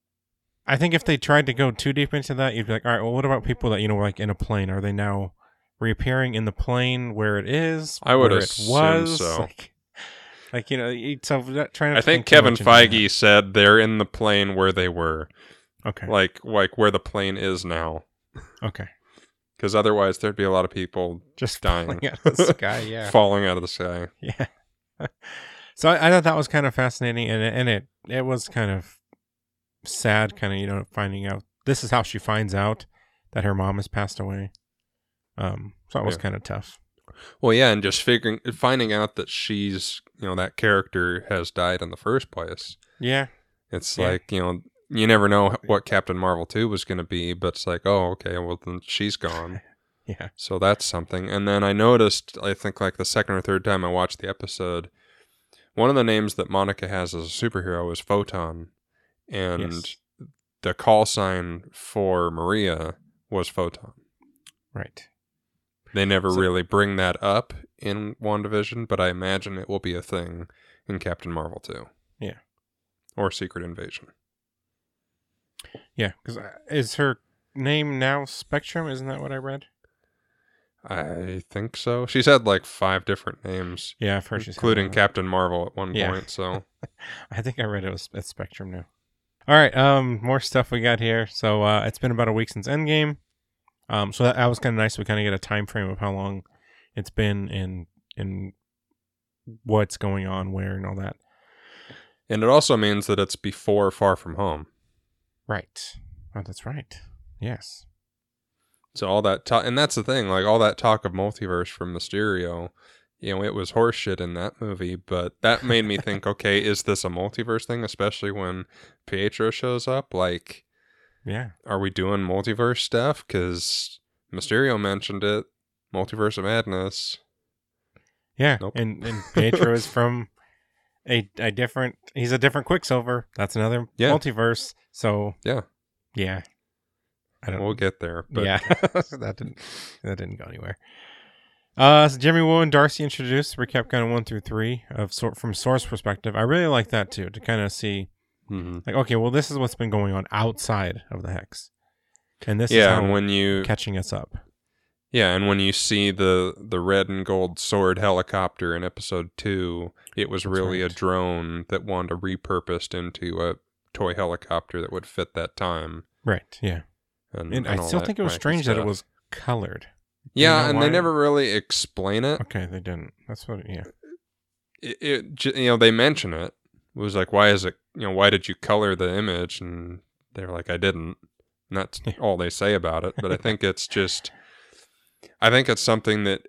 I think if they tried to go too deep into that, you'd be like, all right, well, what about people that, you know, like in a plane? Are they now reappearing in the plane where it is? I would where assume so. Like, like, you know, so trying I to think Kevin much into that. Feige said they're in the plane where they were, Okay. like like where the plane is now, Okay. because otherwise there'd be a lot of people Just dying. falling out of the sky. Yeah. falling out of the sky. yeah. so I, I thought that was kind of fascinating, and and it it was kind of sad, kind of you know finding out this is how she finds out that her mom has passed away. Um, so it was Yeah. kind of tough. Well, yeah, and just figuring, finding out that she's, you know, that character has died in the first place. Yeah. It's Yeah. like, you know, you never know what Captain Marvel 2 was going to be, but it's like, oh, okay, well, then she's gone. Yeah. So that's something. And then I noticed, I think like the second or third time I watched the episode, one of the names that Monica has as a superhero is Photon. And Yes. the call sign for Maria was Photon. Right. They never So- really bring that up in WandaVision, but I imagine it will be a thing in Captain Marvel too. Yeah. Or Secret Invasion. Yeah, because is her name now Spectrum? Isn't that what I read? I think so. She's had like five different names, Yeah, I've heard including. Captain Marvel at one Yeah. point. So I think I read it was at Spectrum now. All right, um, more stuff we got here. So uh, it's been about a week since Endgame. Um, so that, that was kind of nice. We kind of get a time frame of how long it's been and and what's going on where and all that. and it also means that it's before Far From Home. Right. Oh, that's right. Yes. So all that talk, and that's the thing, like all that talk of multiverse from Mysterio, you know, it was horseshit in that movie, but that made me think, okay, is this a multiverse thing? Especially when Pietro shows up, like, Yeah. are we doing multiverse stuff? Because Mysterio mentioned it, multiverse of madness. Yeah. Nope. And and Pietro is from a a different. He's a different Quicksilver. That's another Yeah. multiverse. So Yeah. yeah. I don't. We'll get there, but yeah, that didn't that didn't go anywhere. Uh, so Jimmy Woo and Darcy introduced recap kind of one through three of sort from Sword's perspective. I really like that too to kind of see Mhm. like okay, well this is what's been going on outside of the hex, and this is yeah, how and when you catching us up. yeah, and when you see the the red and gold sword helicopter in episode two, it was That's really a drone that Wanda repurposed into a toy helicopter that would fit that time. Right. Yeah. And, And, and I still think it was strange that it was colored. Yeah, know and why? they never really explain it. Okay, they didn't. That's what. Yeah. it, it you know they mention it. It was like why is it you know why did you color the image and they're like I didn't and that's all they say about it but i think it's just i think it's something that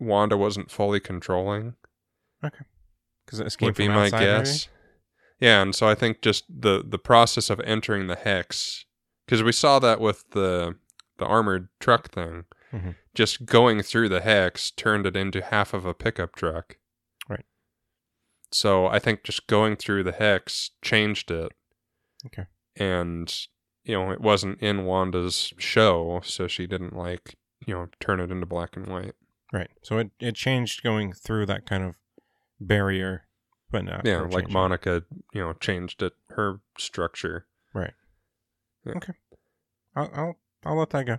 wanda wasn't fully controlling Okay. Because it would be my outside, maybe? guess yeah and so i think just the the process of entering the hex because we saw that with the the armored truck thing Mhm. just going through the hex turned it into half of a pickup truck. So i think just going through the hex changed it Okay. and you know it wasn't in wanda's show so she didn't like you know turn it into black and white Right. So it, it changed going through that kind of barrier, but not. yeah like changing. monica you know changed it her structure Right. Okay. I'll, I'll I'll let that go.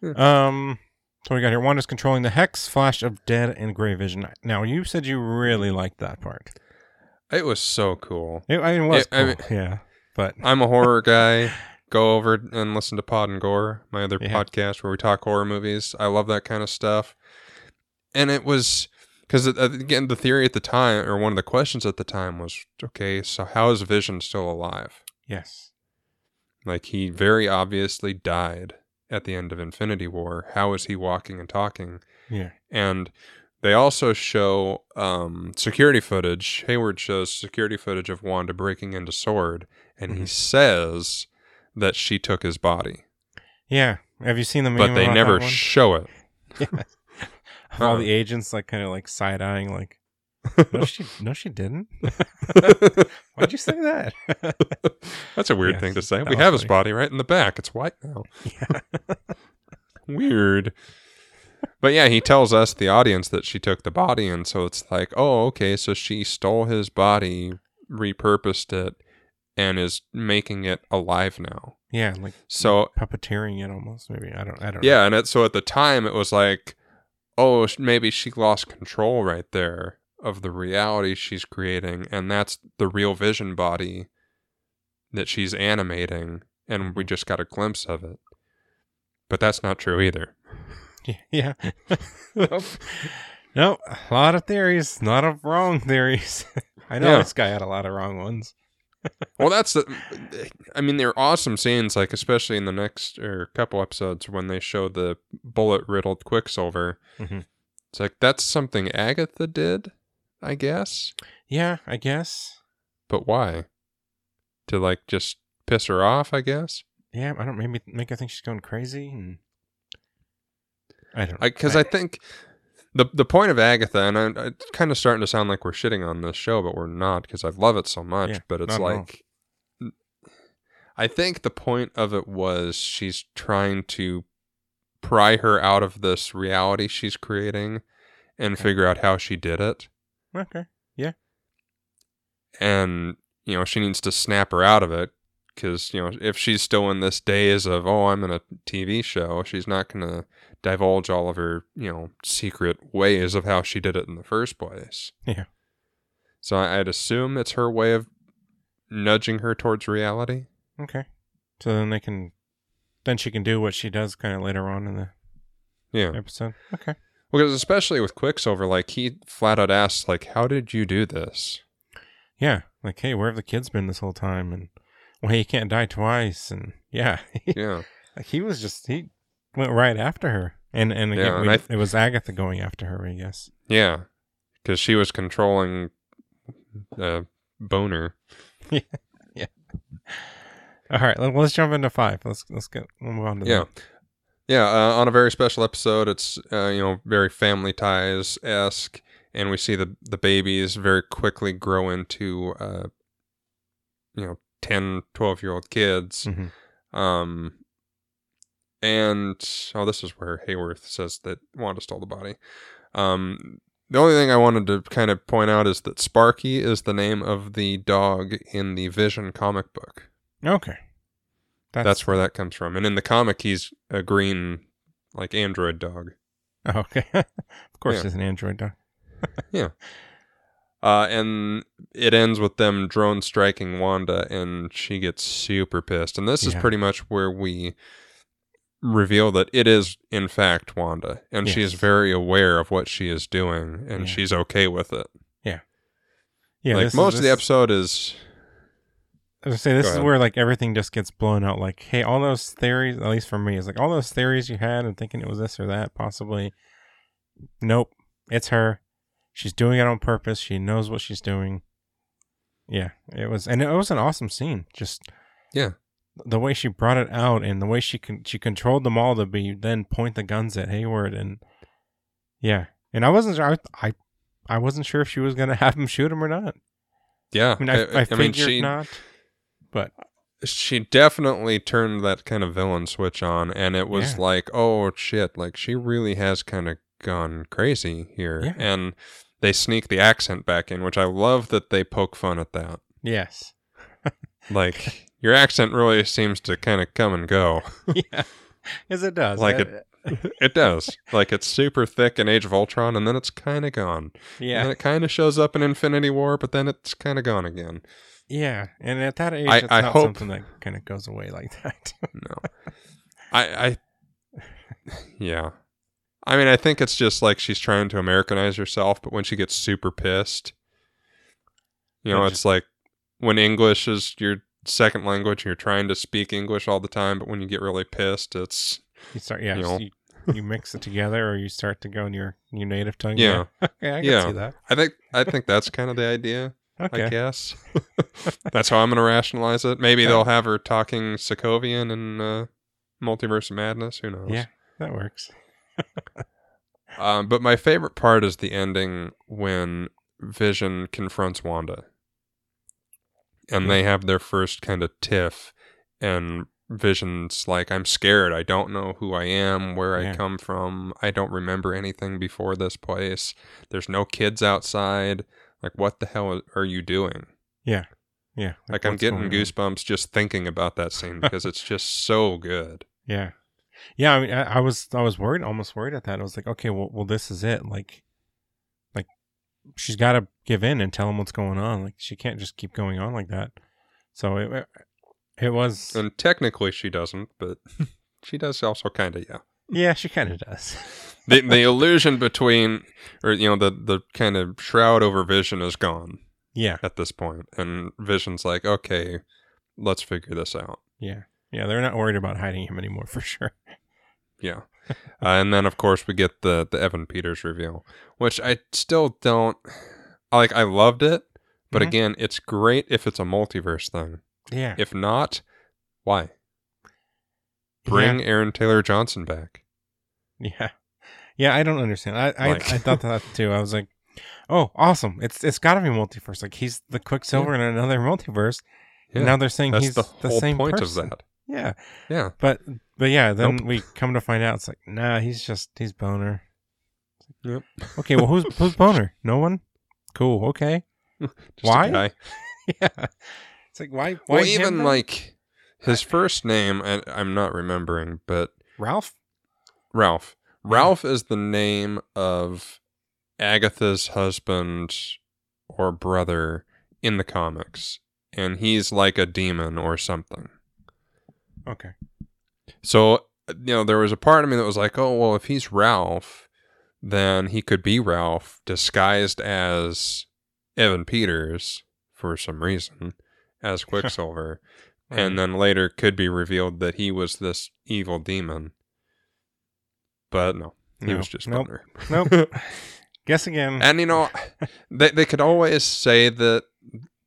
Yeah. Um, so we got here. Wanda's controlling the hex, flash of dead, and gray vision. Now you said you really liked that part. It was so cool. It, I mean, it was It- I cool. mean- yeah, but I'm a horror guy. Go over and listen to Pod and Gore, my other Yeah. podcast where we talk horror movies. I love that kind of stuff. And it was because uh, again, the theory at the time, or one of the questions at the time, was okay. So how is Vision still alive? yes, Like he very obviously died at the end of Infinity War. How is he walking and talking? yeah, And they also show um, security footage. Hayward shows security footage of Wanda breaking into Sword, and he Mhm. says that she took his body, yeah. Have you seen the but they never show it. Of all Uh-uh. the agents like kind of like side eyeing, like, no, she, no, she didn't. Why'd you say that? That's a weird Yes, thing to say. We have his funny. body right in the back. It's white now. yeah, Weird. But yeah, he tells us, the audience, that she took the body. And so it's like, oh, okay. So she stole his body, repurposed it, and is making it alive now. yeah, like So, puppeteering it almost. Maybe I don't. I don't. know. yeah. And it, so at the time, it was like, oh, maybe she lost control right there of the reality she's creating. And that's the real vision body that she's animating. And we just got a glimpse of it. But that's not true either. Yeah. nope. Nope. A lot of theories. A lot of wrong theories. I know Yeah. this guy had a lot of wrong ones. well, that's the. I mean, they're awesome scenes, like especially in the next or couple episodes when they show the bullet riddled Quicksilver. Mhm. It's like that's something Agatha did, I guess. Yeah, I guess. But why? To like just piss her off, I guess. Yeah, I don't maybe make her think she's going crazy and I don't Because I, think the the point of Agatha, and I, it's kind of starting to sound like we're shitting on this show, but we're not because I love it so much. Yeah, but it's not at all. like, I think the point of it was she's trying to pry her out of this reality she's creating and Okay. figure out how she did it. Okay. Yeah. And you know she needs to snap her out of it because you know if she's still in this days of oh i'm in a tv show she's not going to divulge all of her you know secret ways of how she did it in the first place Yeah. so i'd assume it's her way of nudging her towards reality Okay. So then they can then she can do what she does kind of later on in the yeah episode. Okay. Because especially with quicksilver like he flat out asks like how did you do this Yeah. Like, hey, where have the kids been this whole time? And well, hey, you can't die twice. And yeah, yeah like he was just he went right after her. And and again, Yeah, and we- th- it was Agatha going after her, I guess. yeah because she was controlling uh Bohner yeah, yeah. All right, let- let's jump into five. Let's let's get we'll move on to Yeah. that. Yeah, uh, on a very special episode, it's uh, you know very family ties esque, and we see the the babies very quickly grow into uh, you know 10, 12 year old kids. Mhm. Um, and oh, this is where Hayward says that Wanda stole the body. Um, the only thing I wanted to kind of point out is that Sparky is the name of the dog in the Vision comic book. Okay. That's where that comes from. And in the comic, he's a green, like android dog. Oh, okay. of course, Yeah. it's an android dog. Yeah. Uh, and it ends with them drone striking Wanda, and she gets super pissed. And this is pretty much where we reveal that it is, in fact, Wanda. And she is very aware of what she is doing, and Yeah. she's okay with it. Yeah, yeah. like this is- most of the episode is. I was say this Go is ahead. where like everything just gets blown out. Like, hey, all those theories, at least for me, is like all those theories you had and thinking it was this or that, possibly. Nope, it's her. She's doing it on purpose. She knows what she's doing. Yeah, it was, and it was an awesome scene. Just Yeah. the way she brought it out and the way she con- she controlled them all to be then point the guns at Hayward and yeah, and I wasn't sure. I I, I wasn't sure if she was gonna have him shoot him or not. Yeah. I mean, I, I, figured mean, she, not, but she definitely turned that kind of villain switch on and it was Yeah. like oh shit like she really has kind of gone crazy here Yeah. and they sneak the accent back in which i love that they poke fun at that yes. like your accent really seems to kind of come and go yeah, as it does. Like it- it does. Like it's super thick in Age of Ultron, and then it's kind of gone. And yeah, then it kind of shows up in Infinity War, but then it's kind of gone again. Yeah. And at that age, I- it's I not hope- something that kind of goes away like that. No, I, I, yeah. I mean, I think it's just like she's trying to Americanize herself, but when she gets super pissed, you know, Yeah, it's like when English is your second language and you're trying to speak English all the time, but when you get really pissed, it's you start, yeah, You know. you, you mix it together, or you start to go in your your native tongue. Yeah. okay, I can Yeah. see that. I think I think that's kind of the idea. I guess that's how I'm gonna rationalize it. Maybe Yeah. they'll have her talking Sokovian in uh, Multiverse of Madness. Who knows? Yeah. that works. Um, but my favorite part is the ending when Vision confronts Wanda, and they have their first kind of tiff, and Vision's like, "I'm scared. I don't know who I am, where Yeah. I come from. I don't remember anything before this place. There's no kids outside. Like, what the hell are you doing?" Yeah, Yeah. Like, I'm getting goosebumps just thinking about that scene because it's just so good. Yeah, yeah. I mean, I, I was I was worried, almost worried at that. I was like, okay, well, well, this is it. Like, like she's got to give in and tell him what's going on. Like, she can't just keep going on like that. So it it was And technically, she doesn't, but she does also kind of, yeah. yeah, she kind of does. the the illusion between or you know the the kind of shroud over vision is gone yeah, at this point and vision's like okay let's figure this out yeah, yeah. They're not worried about hiding him anymore for sure. yeah uh, and then of course we get the the evan peters reveal which i still don't like i loved it but Mhm. again it's great if it's a multiverse thing Yeah, if not why bring aaron taylor johnson back Yeah. Yeah, I don't understand. I I, Like- I thought that too. I was like, "Oh, awesome! It's it's got to be multiverse. Like he's the Quicksilver in another multiverse. yeah And now they're saying that's he's the the, same point person. of that Yeah, yeah but but yeah, then Nope. we come to find out it's like, nah, he's just he's Bohner. Yep. Okay, well, who's who's Bohner? No one. Cool. Okay. Just Why? Yeah. It's like why? Why well, even then? like his first name, and I'm not remembering, but Ralph. Ralph. Ralph is the name of Agatha's husband or brother in the comics, and he's like a demon or something. Okay. So, you know, there was a part of me that was like, oh, well, if he's Ralph, then he could be Ralph disguised as Evan Peters for some reason as Quicksilver. and then later could be revealed that he was this evil demon. But no, he No. was just nope. Bohner. Nope. Guess again. and you know, they they could always say that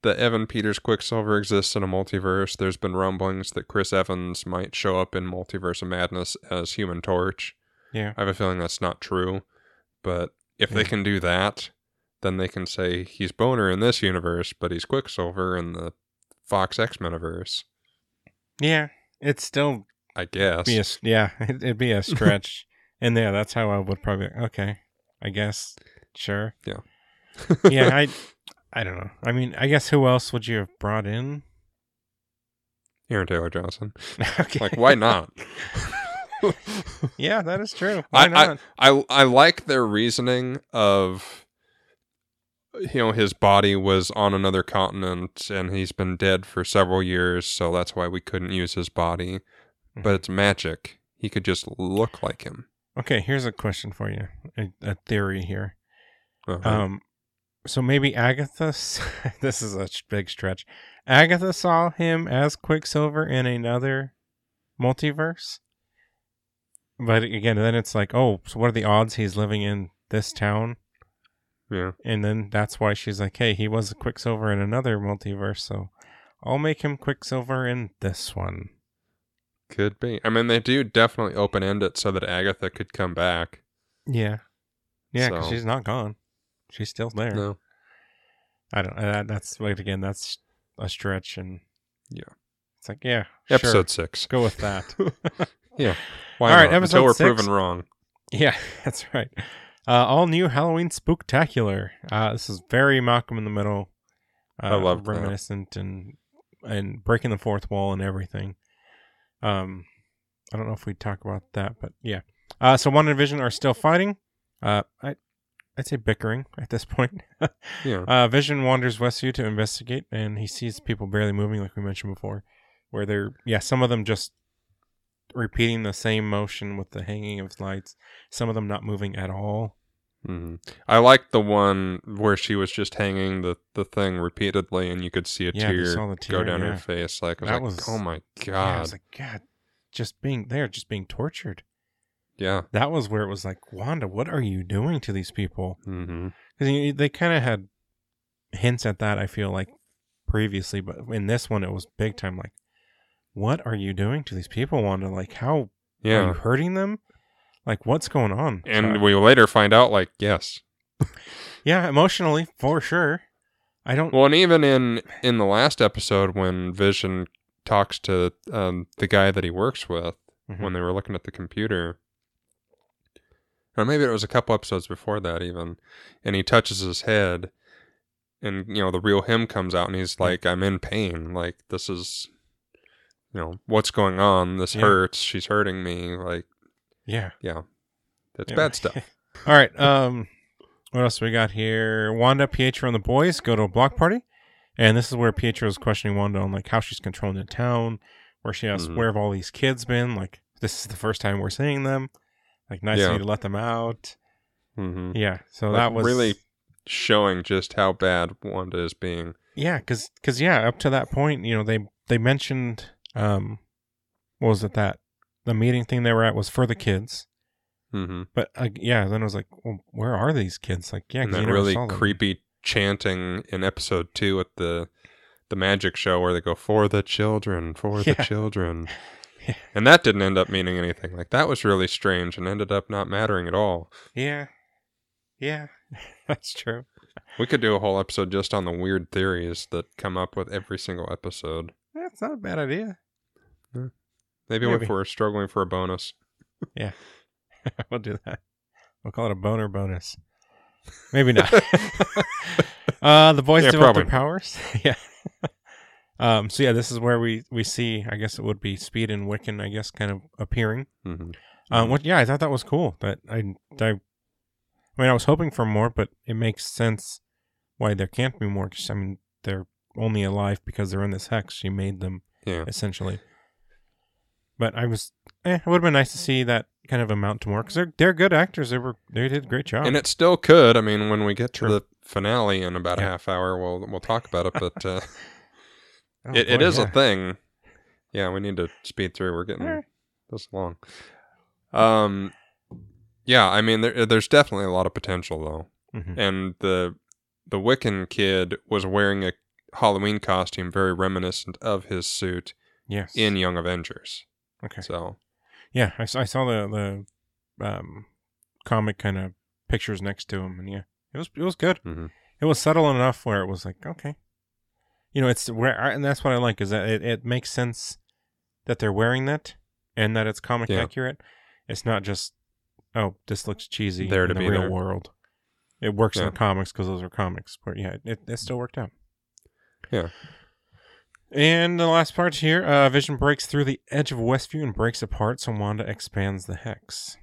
the Evan Peters Quicksilver exists in a multiverse. There's been rumblings that Chris Evans might show up in Multiverse of Madness as Human Torch. yeah. I have a feeling that's not true, but if they can do that, then they can say he's Bohner in this universe, but he's Quicksilver in the Fox X Metaverse. Yeah. It's still I guess. be a yeah. It'd be a stretch. And yeah, that's how I would probably. Okay. I guess. Sure. Yeah. yeah. I. I don't know. I mean, I guess who else would you have brought in? Aaron Taylor Johnson. okay. Like, why not? yeah, that is true. Why I- not? I I like their reasoning of you know his body was on another continent and he's been dead for several years, so that's why we couldn't use his body. Mm-hmm. But it's magic. He could just look like him. Okay. Here's a question for you. A, a theory here. Uh-huh. Um, so maybe Agatha. this is a big stretch. Agatha saw him as Quicksilver in another multiverse. But again, then it's like, oh, so what are the odds he's living in this town? yeah. And then that's why she's like, hey, he was a Quicksilver in another multiverse, so I'll make him Quicksilver in this one. Could be. I mean, they do definitely open end it so that Agatha could come back. Yeah, yeah, because So- she's not gone; she's still there. No. I don't. Uh, that's like again, that's a stretch, and Yeah. it's like yeah, Episode sure, six. go with that. Yeah. Why All right, not? episode Until we're six. proven wrong. yeah, that's right. Uh, all new Halloween spooktacular. Uh, this is very Malcolm in the Middle. Uh, I love that. reminiscent and and breaking the fourth wall and everything. Um, I don't know if we talk about that, but yeah. Uh, so Wanda and Vision are still fighting. Uh, I, I'd say bickering at this point. Yeah. Uh, Vision wanders Westview to investigate, and he sees people barely moving, like we mentioned before, where they're yeah, some of them just repeating the same motion with the hanging of lights. Some of them not moving at all. Hmm I like the one where she was just hanging the, the thing repeatedly, and you could see a Yeah, tear, tear, go down yeah. her face. Like, I was That like, was- oh my Yeah, I god, was like, God, just being there, just being tortured. yeah. That was where it was like, Wanda, what are you doing to these people? Because they kind of had hints at that. I feel like previously, but in this one, it was big time. Like, what are you doing to these people, Wanda? Like, how are you hurting them? Like, what's going on? And So- we later find out, like, yes. yeah, emotionally for sure. I don't. Well, and even in in the last episode when Vision talks to um, the guy that he works with Mhm. when they were looking at the computer, or maybe it was a couple episodes before that, even, and he touches his head, and you know the real him comes out, and he's like, "I'm in pain. Like this is, you know, what's going on? This Yeah. hurts. She's hurting me. Like, yeah, yeah, That's Yeah. bad stuff." All right. Um, what else we got here? Wanda, Pietro, and the boys go to a block party, and this is where Pietro is questioning Wanda on like how she's controlling the town, where she asks Mhm. where have all these kids been? Like this is the first time we're seeing them. Like nice Yeah. to let them out. Mm-hmm. Yeah. So Like, that was really showing just how bad Wanda is being. yeah, because because yeah, up to that point, you know they they mentioned um, what was it that the meeting thing they were at was for the kids. hmm But uh, yeah, then I was like, well, where are these kids? Like, yeah, and that really creepy chanting in episode two at the the magic show where they go for the children, for Yeah. the children, Yeah. and that didn't end up meaning anything. Like that was really strange and ended up not mattering at all. Yeah. Yeah. That's true. We could do a whole episode just on the weird theories that come up with every single episode. That's not a bad idea. Maybe, Maybe. if we're struggling for a bonus. Yeah. we'll do that. We'll call it a boner bonus. Maybe not. uh the boys Yeah, develop their powers. yeah. Um so yeah, this is where we we see I guess it would be Speed and Wiccan, I guess, kind of appearing. hmm Um what yeah, I thought that was cool. But I I I mean I was hoping for more, but it makes sense why there can't be more 'cause, I mean they're only alive because they're in this hex. She made them Yeah. essentially. But I was, eh, it would have been nice to see that kind of amount to more because they're they're good actors. They were they did a great job. And it still could. I mean, when we get to True. the finale in about Yeah. a half hour, we'll we'll talk about it. But uh, Oh, it, it boy, is yeah. a thing. Yeah, we need to speed through. We're getting Eh. this long. Um, yeah, I mean, there, there's definitely a lot of potential though, Mhm. and the the Wiccan kid was wearing a Halloween costume very reminiscent of his suit Yes. in Young Avengers. Okay. So Yeah, I, saw- I saw the the um, comic kind of pictures next to him, and yeah, it was it was good. mhm. It was subtle enough where it was like okay, you know, it's where I, and that's what I like is that it, it makes sense that they're wearing that and that it's comic Yeah. accurate. It's not just oh this looks cheesy There in to the be real there. world. It works in Yeah. the comics because those are comics, but yeah, it, it still worked out. Yeah. And the last part here, uh, Vision breaks through the edge of Westview and breaks apart, so Wanda expands the hex.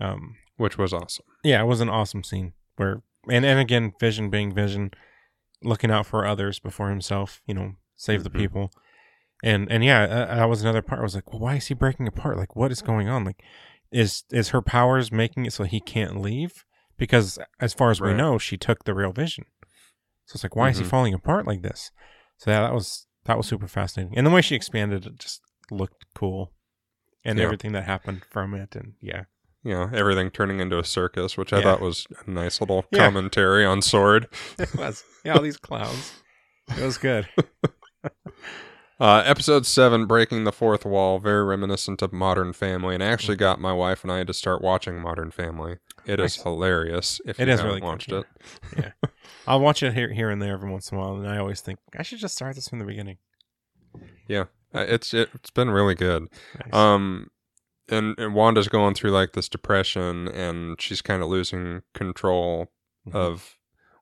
Um, which was awesome. yeah, it was an awesome scene where, and and again, Vision being Vision, looking out for others before himself. You know, save the Mhm. people. And and yeah, uh, that was another part. I was like, well, why is he breaking apart? Like, what is going on? Like, is is her powers making it so he can't leave? Because as far as we know, she took the real Vision. So it's like, why is he Mhm. falling apart like this? So yeah, that was that was super fascinating, and the way she expanded it just looked cool, and Yeah. everything that happened from it, and yeah, You know, everything turning into a circus, which I Yeah. thought was a nice little Yeah. commentary on Sword. it was yeah, all these clowns. It was good. Uh, episode seven, breaking the fourth wall, very reminiscent of Modern Family, and I actually Mm. got my wife and I to start watching Modern Family. It is Nice. hilarious. If It you is haven't really good, watched yeah. it, Yeah, I'll watch it here here and there every once in a while, and I always think I should just start this from the beginning. Yeah, it's it, it's been really good. Nice. Um, and, and Wanda's going through like this depression, and she's kind of losing control Mhm. of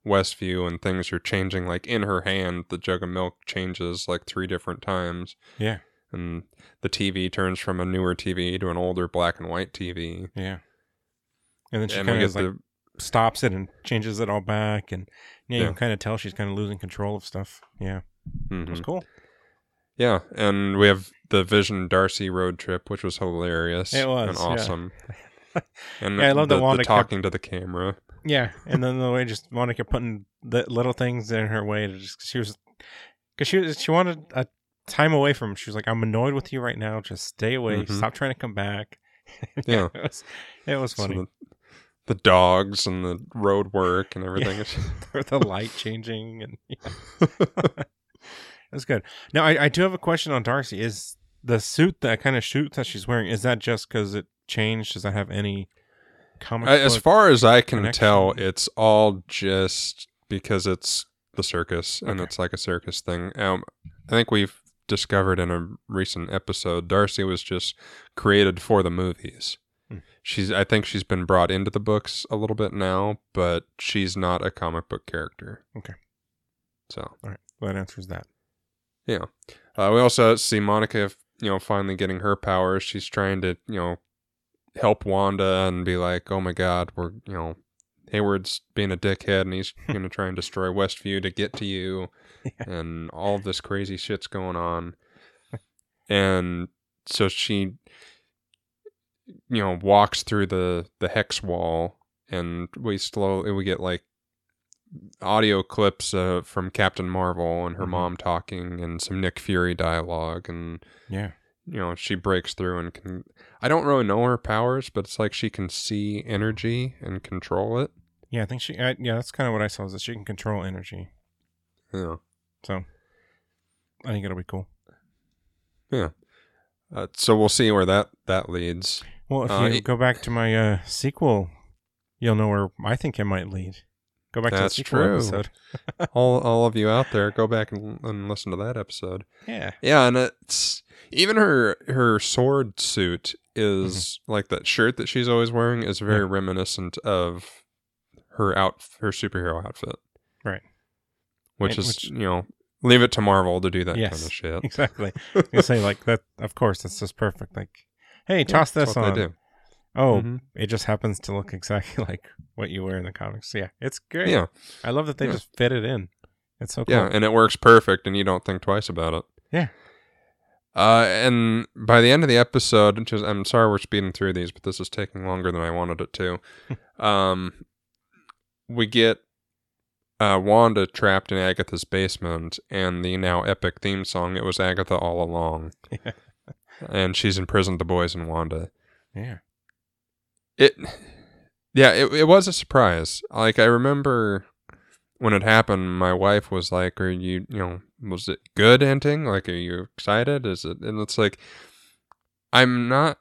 Westview, and things are changing. Like in her hand, the jug of milk changes like three different times. yeah, and the TV turns from a newer TV to an older black and white TV. Yeah. And then she kind of like the stops it and changes it all back, and yeah, you Yeah. can kind of tell she's kind of losing control of stuff. Yeah, it mhm. was cool. yeah, and we have the Vision Darcy road trip, which was hilarious. It was, and yeah. awesome. and Yeah, I love the, the kept- talking to the camera. Yeah, and then the way just Monica putting the little things in her way to just she was because she was she wanted a time away from. Him. She was like, "I'm annoyed with you right now. Just stay away. Mhm. Stop trying to come back." Yeah. it was it was So funny. the, the dogs and the road work and everything. the light changing and yeah. was good. Now I, I do have a question on Darcy. Is the suit that kind of suit that she's wearing is that just because it changed? Does that have any comic? I- as far as I can connection. tell, it's all just because it's the circus and Okay. it's like a circus thing. Um, I think we've discovered in a recent episode, Darcy was just created for the movies. She's, I think she's been brought into the books a little bit now, but she's not a comic book character. Okay. So all right, that answers that. uh, we also see Monica, you know, finally getting her powers. She's trying to, you know, help Wanda and be like, "Oh my God, we're, you know, Hayward's being a dickhead and he's going to try and destroy Westview to get to you, Yeah. and all of this crazy shit's going on." And so she, you know, walks through the the hex wall, and we slowly we get like audio clips uh, from Captain Marvel and her Mhm. mom talking and some Nick Fury dialogue and Yeah, you know she breaks through and can I don't really know her powers but it's like she can see energy and control it. yeah. I think she. I, yeah, that's kind of what I saw. Is that she can control energy. Yeah. So I think it'll be cool. Uh, so we'll see where that that leads. Well, if Uh, you go back to my uh, sequel, you'll know where I think it might lead. Go back That's to the sequel true. episode. all all of you out there go back and, and listen to that episode. Yeah, Yeah, and it's even her her sword suit is like that shirt that she's always wearing is very Mm-hmm. Yeah. reminiscent of her out her superhero outfit. Right. Which And is which- you know leave it to Marvel to do that Yes. kind of shit. exactly. You say like that. Of course, that's just perfect. Like, hey, toss this on. Oh, Mhm. it just happens to look exactly like what you wear in the comics. Yeah, it's great. Yeah, I love that they Yeah. just fit it in. It's so cool. yeah, and it works perfect, and you don't think twice about it. Yeah. Uh, and by the end of the episode, which is, I'm sorry we're speeding through these, but this is taking longer than I wanted it to. um, we get uh, Wanda trapped in Agatha's basement, and the now epic theme song. It was Agatha all along, and she's imprisoned the boys and Wanda. yeah. It, yeah, it it was a surprise. Like I remember when it happened, my wife was like, "Are you, you know, was it good ending? Like, are you excited? Is it?" And it's like, I'm not.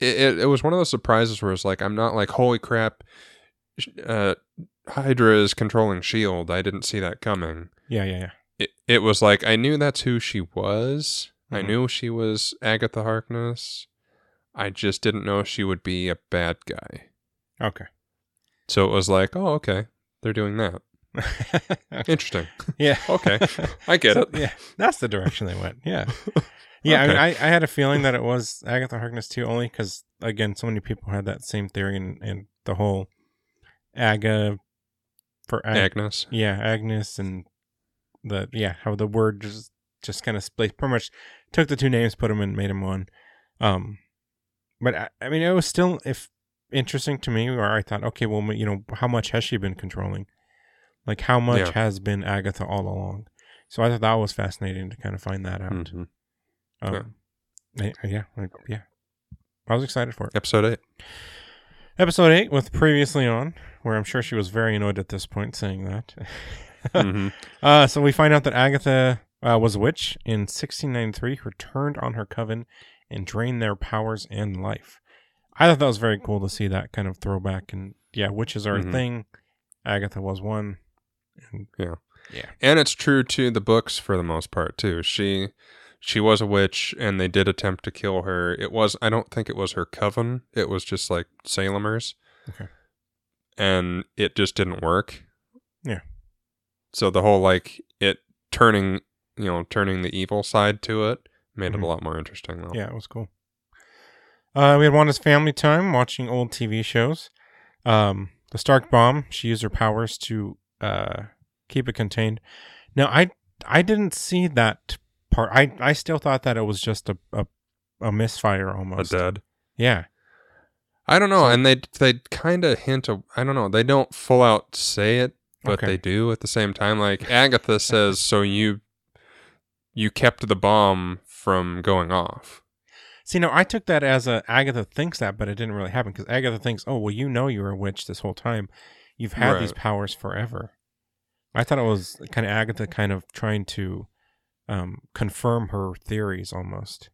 It, it, it was one of those surprises where it's like I'm not like, "Holy crap!" Uh, Hydra is controlling Shield. I didn't see that coming. Yeah, yeah, yeah. It it was like I knew that's who she was. I Mhm. knew she was Agatha Harkness. I just didn't know she would be a bad guy. Okay. So it was like, oh, okay, they're doing that. Interesting. yeah. Okay, I get So, it. Yeah, that's the direction they went. Yeah. Yeah, I, mean, I, I had a feeling that it was Agatha Harkness too, only because again, so many people had that same theory, and, and the whole Aga for Ag- Agnes. yeah, Agnes, and the yeah, how the word just just kind of split, pretty much took the two names, put them in, made them one. Um, but I, I mean, it was still if interesting to me, where I thought, okay, well, you know, how much has she been controlling? Like, how much Yeah. has been Agatha all along? So I thought that was fascinating to kind of find that out. Mhm. Um, yeah, yeah, I- yeah. I was excited for it. Episode eight. Episode eight with previously on, where I'm sure she was very annoyed at this point saying that. Mhm. uh, so we find out that Agatha uh, was a witch in 1693 who turned on her coven and drained their powers and life. I thought that was very cool to see that kind of throwback. And yeah, witches are Mhm. a thing. Agatha was one. And yeah. Yeah. And it's true to the books for the most part too. She she was a witch and they did attempt to kill her. It was I don't think it was her coven. It was just like Salemers. Okay. And it just didn't work. Yeah. So the whole like it turning, you know, turning the evil side to it Made it Mhm. a lot more interesting though. Yeah, it was cool. Uh, we had Wanda's family time watching old TV shows. Um, the Stark bomb. She used her powers to uh, keep it contained. Now, I I didn't see that part. I I still thought that it was just a a, a misfire A dead. Yeah, I don't know, So- and they they kind of hint. Of, I don't know. They don't full out say it, but Okay. they do at the same time. Like Agatha says, so you you kept the bomb from going off. See, no, I took that as a Agatha thinks that, but it didn't really happen because Agatha thinks, oh, well, you know you were a witch this whole time. You've had these powers forever. I thought it was kind of Agatha kind of trying to um, confirm her theories almost.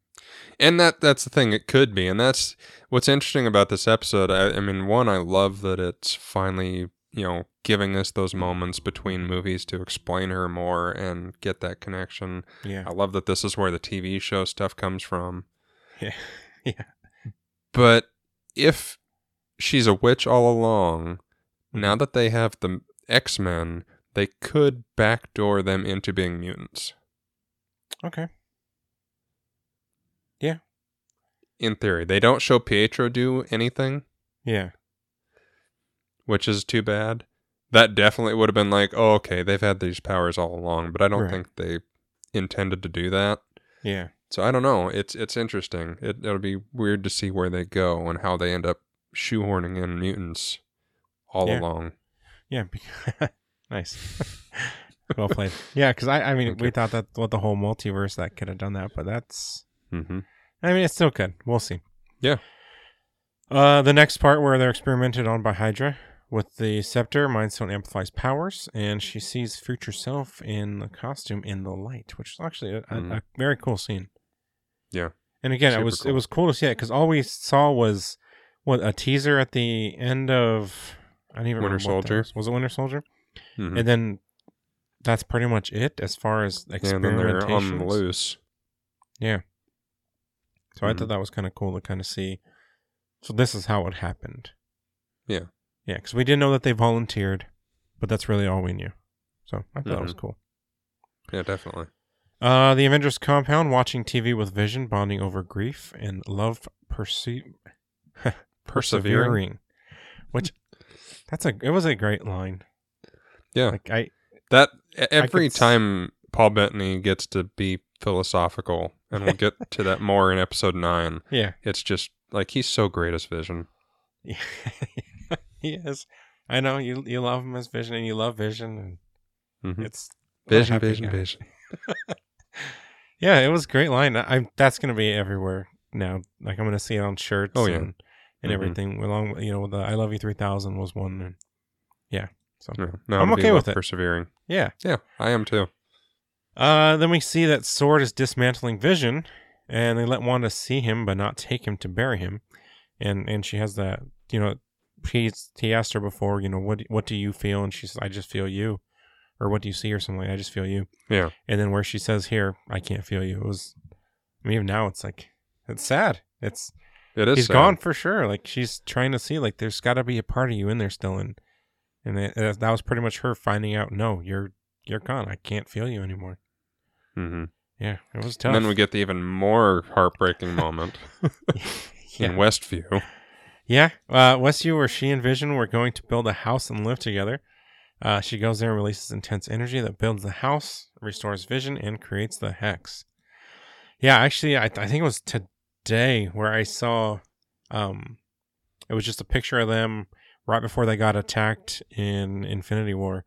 And that that's the thing. It could be, and that's what's interesting about this episode. I, I mean, one, I love that it's finally you know giving us those moments between movies to explain her more and get that connection. Yeah. I love that this is where the TV show stuff comes from. Yeah. Yeah. But if she's a witch all along, Mm-hmm. now that they have the X Men, they could backdoor them into being mutants. Okay. Yeah. In theory, they don't show Pietro do anything, Yeah. which is too bad. That definitely would have been like, oh, okay, they've had these powers all along, but I don't Right. think they intended to do that. Yeah. So I don't know. It's it's interesting. It, it'll be weird to see where they go and how they end up shoehorning in mutants all Yeah. along. Yeah. nice. well played. Yeah, because I, I mean, Thank we thought that with the whole multiverse that could have done that, but that's hmm I mean, it's still good. We'll see. Yeah. Uh, the next part where they're experimented on by Hydra with the scepter, Mind Stone amplifies powers, and she sees future self in the costume in the light, which is actually a, a- Mhm. a very cool scene. Yeah. And again, it Super was it was cool to see it because all we saw was what a teaser at the end of I don't even Winter remember what Soldier. was. Was it Winter Soldier? Mhm. And then that's pretty much it as far as they're on the loose. So I Mhm. thought that was kind of cool to kind of see. So this is how it happened. Yeah. Yeah, because we didn't know that they volunteered, but that's really all we knew. So I thought that was cool. Yeah, definitely. Uh, the Avengers compound, watching TV with Vision, bonding over grief and love, perse- persevering. Which that's a it was a great line. Yeah. Like I That every could s- time Paul Bettany gets to be philosophical, and we'll get to that more in episode nine. yeah It's just like he's so great as Vision. he is. I know you you love him as Vision and you love Vision and Mhm. it's Vision, Vision, guy. Vision. Yeah, it was a great line. I, I'm that's gonna be everywhere now. Like I'm gonna see it on shirts. Oh, yeah. and, and Mhm. everything along. You know, the I love you three thousand was one. And yeah, so Yeah, no, I'm okay with it. Persevering. yeah. Yeah, I am too. Uh, then we see that Sword is dismantling Vision, and they let Wanda see him but not take him to bury him. And and she has that. You know, he's he asked her before. You know, what what do you feel? And she says, I just feel you. Or what do you see or something like I just feel you. Yeah. And then where she says here, I can't feel you. It was I mean even now it's like it's sad. It's It is. he's sad. gone for sure. Like she's trying to see like there's got to be a part of you in there still, and and it, it- that was pretty much her finding out. No, you're you're gone. I can't feel you anymore. Mm-hmm. Yeah, it was tough. And then we get the even more heartbreaking moment yeah, in Westview. yeah. Uh, Westview, where she and Vision were going to build a house and live together. Uh, she goes there and releases intense energy that builds the house, restores Vision, and creates the hex. Yeah, actually, I, I think it was today where I saw. Um, it was just a picture of them right before they got attacked in Infinity War,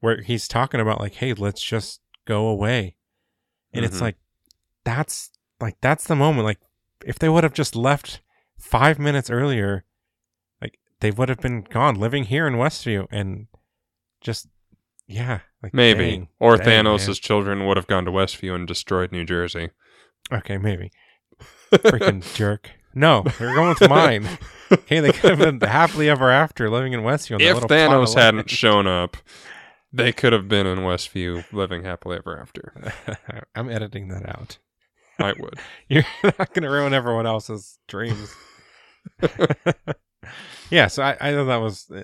where he's talking about like, "Hey, let's just go away," and it's Mhm. like, that's like that's the moment. Like, if they would have just left five minutes earlier, like they would have been gone, living here in Westview, and just yeah, like Maybe. dang. or Dang, Thanos' man. children would have gone to Westview and destroyed New Jersey. Okay, maybe. Freaking jerk. No, they're going with mine. Hey, they could have been happily ever after living in Westview. on if little Thanos hadn't shown up, they could have been in Westview living happily ever after. I'm editing that out. I would. You're not going to ruin everyone else's dreams. yeah, so I, I thought that was uh,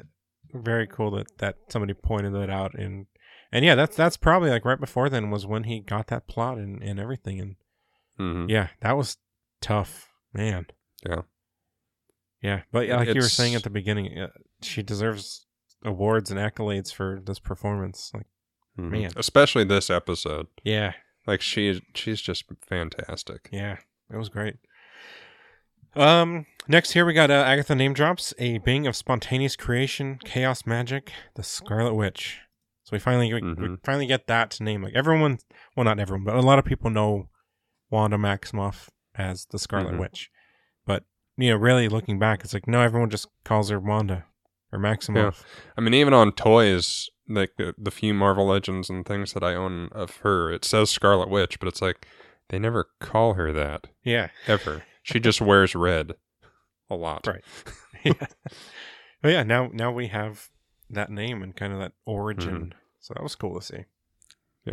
very cool that, that somebody pointed that out. And and yeah, that's that's probably like right before then was when he got that plot and, and everything. And hmm Yeah, that was tough, man. Yeah. Yeah, but like you were saying at the beginning, uh, she deserves awards and accolades for this performance. Like, Mhm. Man. Especially this episode. yeah, Like she she's just fantastic. yeah, it was great. Um, next here we got uh, Agatha name drops a being of spontaneous creation, chaos magic, the Scarlet Witch. So we finally we, we Mhm. finally get that name. Like everyone, well, not everyone, but a lot of people know Wanda Maximoff as the Scarlet Mhm. Witch. You know, really looking back, it's like no, everyone just calls her Wanda or Maximoff. I mean, even on toys, like the, the few Marvel Legends and things that I own of her, it says Scarlet Witch, but it's like they never call her that Yeah, ever. she just wears red a lot. Right. yeah. But yeah, now now we have that name and kind of that origin. So that was cool to see. Mm-hmm. Yeah.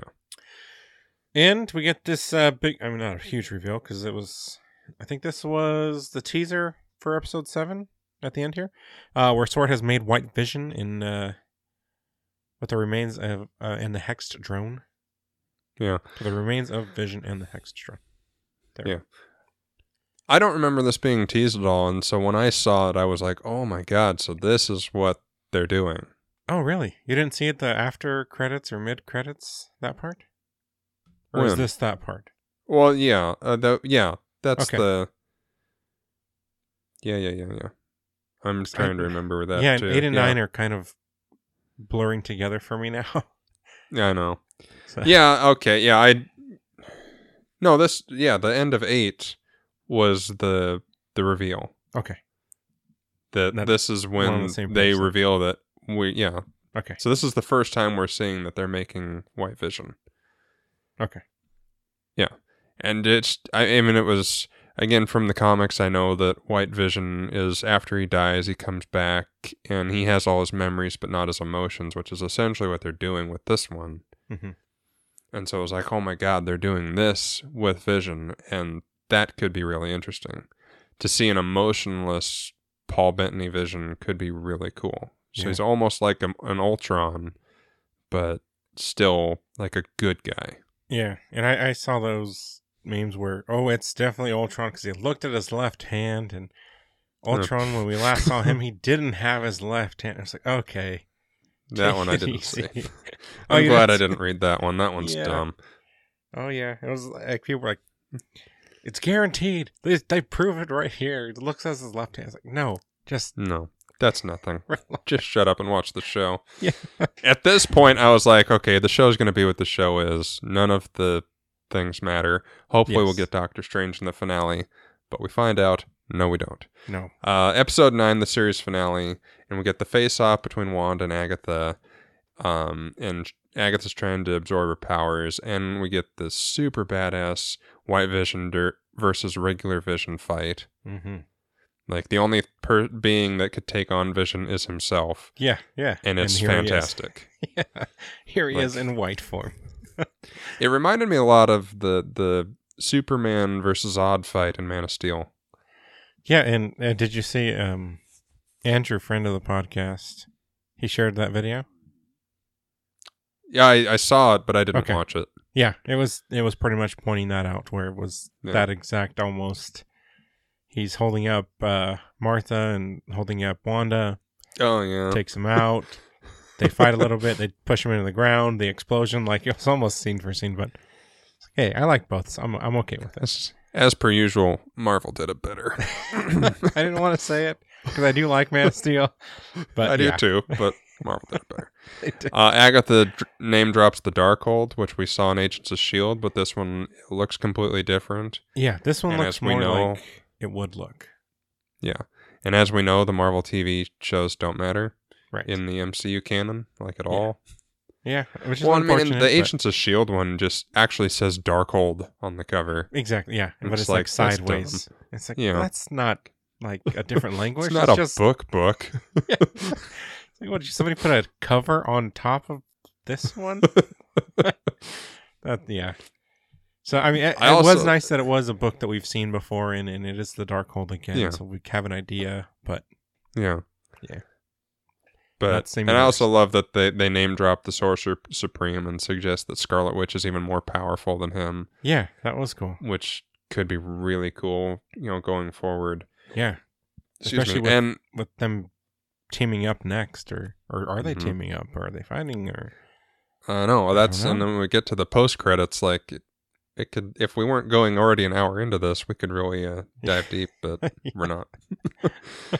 And we get this uh big I mean not a huge reveal because it was I think this was the teaser for episode 7 at the end here. Uh where Sword has made white vision in uh with the remains of uh in the hexed drone. Yeah. The remains of Vision and the hexed drone. There. Yeah. I don't remember this being teased at all, and so when I saw it, I was like, "Oh my god!" So this is what they're doing. Oh, really? You didn't see it the after credits or mid credits that part? Or is this that part? Well, yeah, uh, the, yeah, that's Okay. the. Yeah, yeah, yeah, yeah. I'm trying to remember that. yeah, too. eight and yeah. nine are kind of blurring together for me now. Yeah, I know. So- Yeah, okay, yeah, I. No, this, yeah, the end of eight was the the reveal. Okay. That this is when the they then. reveal that we, yeah. Okay. So this is the first time we're seeing that they're making White Vision. Okay. And it's I, I mean it was again from the comics i know that white vision is after he dies he comes back and he has all his memories but not his emotions which is essentially what they're doing with this one Mhm. and so it was like oh my god they're doing this with vision and that could be really interesting to see an emotionless paul bettany vision could be really cool so Yeah. he's almost like a, an ultron but still like a good guy Yeah, and I, I saw those memes were, oh, it's definitely Ultron because he looked at his left hand, and Ultron when we last saw him, he didn't have his left hand. I was like, okay, that one i didn't see easy. Oh, I'm you glad I didn't read that one. That one's Yeah. dumb. Oh yeah, it was like people were like, it's guaranteed. They they prove it right here. It looks as his left hand. It's like no, just No, that's nothing. Just shut up and watch the show. Yeah. At this point, I was like, okay, the show's going to be what the show is. None of the things matter. Hopefully, we'll get Doctor Strange in the finale. But we find out, no, we don't. no. Uh, episode 9, the series finale, and we get the face off between Wanda and Agatha. Um, and Agatha's trying to absorb her powers, and we get this super badass White Vision versus regular Vision fight. Mm-hmm. Like the only per- being that could take on Vision is himself, Yeah, yeah, and it's he is. fantastic. Yeah, here he Like- is in white form. It reminded me a lot of the the Superman versus Zod fight in Man of Steel. Yeah, and uh, did you see um Andrew, friend of the podcast? He shared that video. Yeah, I, I saw it, but I didn't Okay. watch it. Yeah, it was it was pretty much pointing that out where it was Yeah. that exact almost. He's holding up uh, Martha and holding up Wanda, Oh yeah, takes him out. They fight a little bit. They push him into the ground. The explosion, like it was almost scene for scene. But hey, I like both, so I'm I'm okay with this. as, per usual, Marvel did it better. I didn't want to say it because I do like Man of Steel, but I do yeah, too, but Marvel did it better. did. Uh, Agatha name drops the Darkhold, which we saw in Agents of Shield, but this one looks completely different. Yeah, this one And looks more know- like it would look. Yeah, and as we know, the Marvel TV shows don't matter Right. in the MCU canon, like at Yeah. all. yeah, which is Well, I mean, the but- Agents of Shield one just actually says Darkhold on the cover. Exactly. Yeah, but It's it's like, like, sideways. It's like Yeah. that's not like a different language. It's not That's a just book book. It's like, what? Somebody put a cover on top of this one. that yeah. So I mean, it, I it was nice that it was a book that we've seen before, and, and it is the Darkhold again, Yeah. so we have an idea. But yeah. Yeah. But and I also love that they, they name drop the Sorcerer Supreme and suggest that Scarlet Witch is even more powerful than him, yeah, that was cool. which could be really cool, you know, going forward. Yeah, Excuse Especially me. with- and with them teaming up next, or or are they Mhm. teaming up? Or are they fighting? Or uh, no, that's know. and then when we get to the post credits, like it, it could if we weren't going already an hour into this, we could really uh, dive deep, but we're not.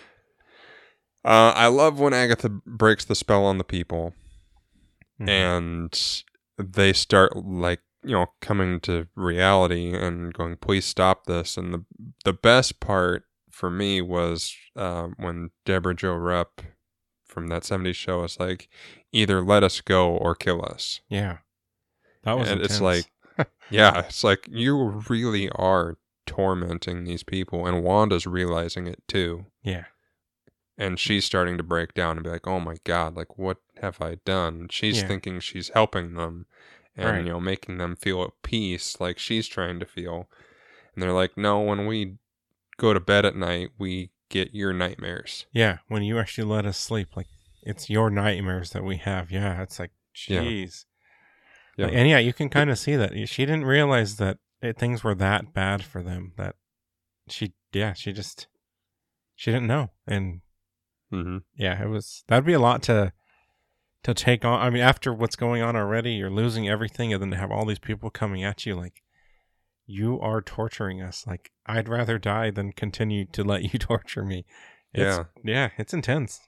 uh, I love when Agatha breaks the spell on the people. Mhm. and they start like you know coming to reality and going please stop this and the the best part for me was uh, when Debra Jo Rupp from that 70s show was like either let us go or kill us yeah, that was. and it's like yeah it's like you really are tormenting these people and wanda's realizing it too yeah, and she's starting to break down and be like, "Oh my god, like what have I done?" She's Yeah. thinking she's helping them and Right. you know making them feel at peace like she's trying to feel. And they're like, "No, when we go to bed at night, we get your nightmares." yeah. When you actually let us sleep, like it's your nightmares that we have. Yeah, it's like, Yeah. jeez. Yeah. Like, and yeah, you can kind of see that she didn't realize that it, things were that bad for them. That she, yeah, she just she didn't know, and Mm-hmm. yeah, it was that'd be a lot to to take on. I mean, after what's going on already, you're losing everything, and then to have all these people coming at you, like you are torturing us. Like I'd rather die than continue to let you torture me. It's, Yeah. yeah, it's intense.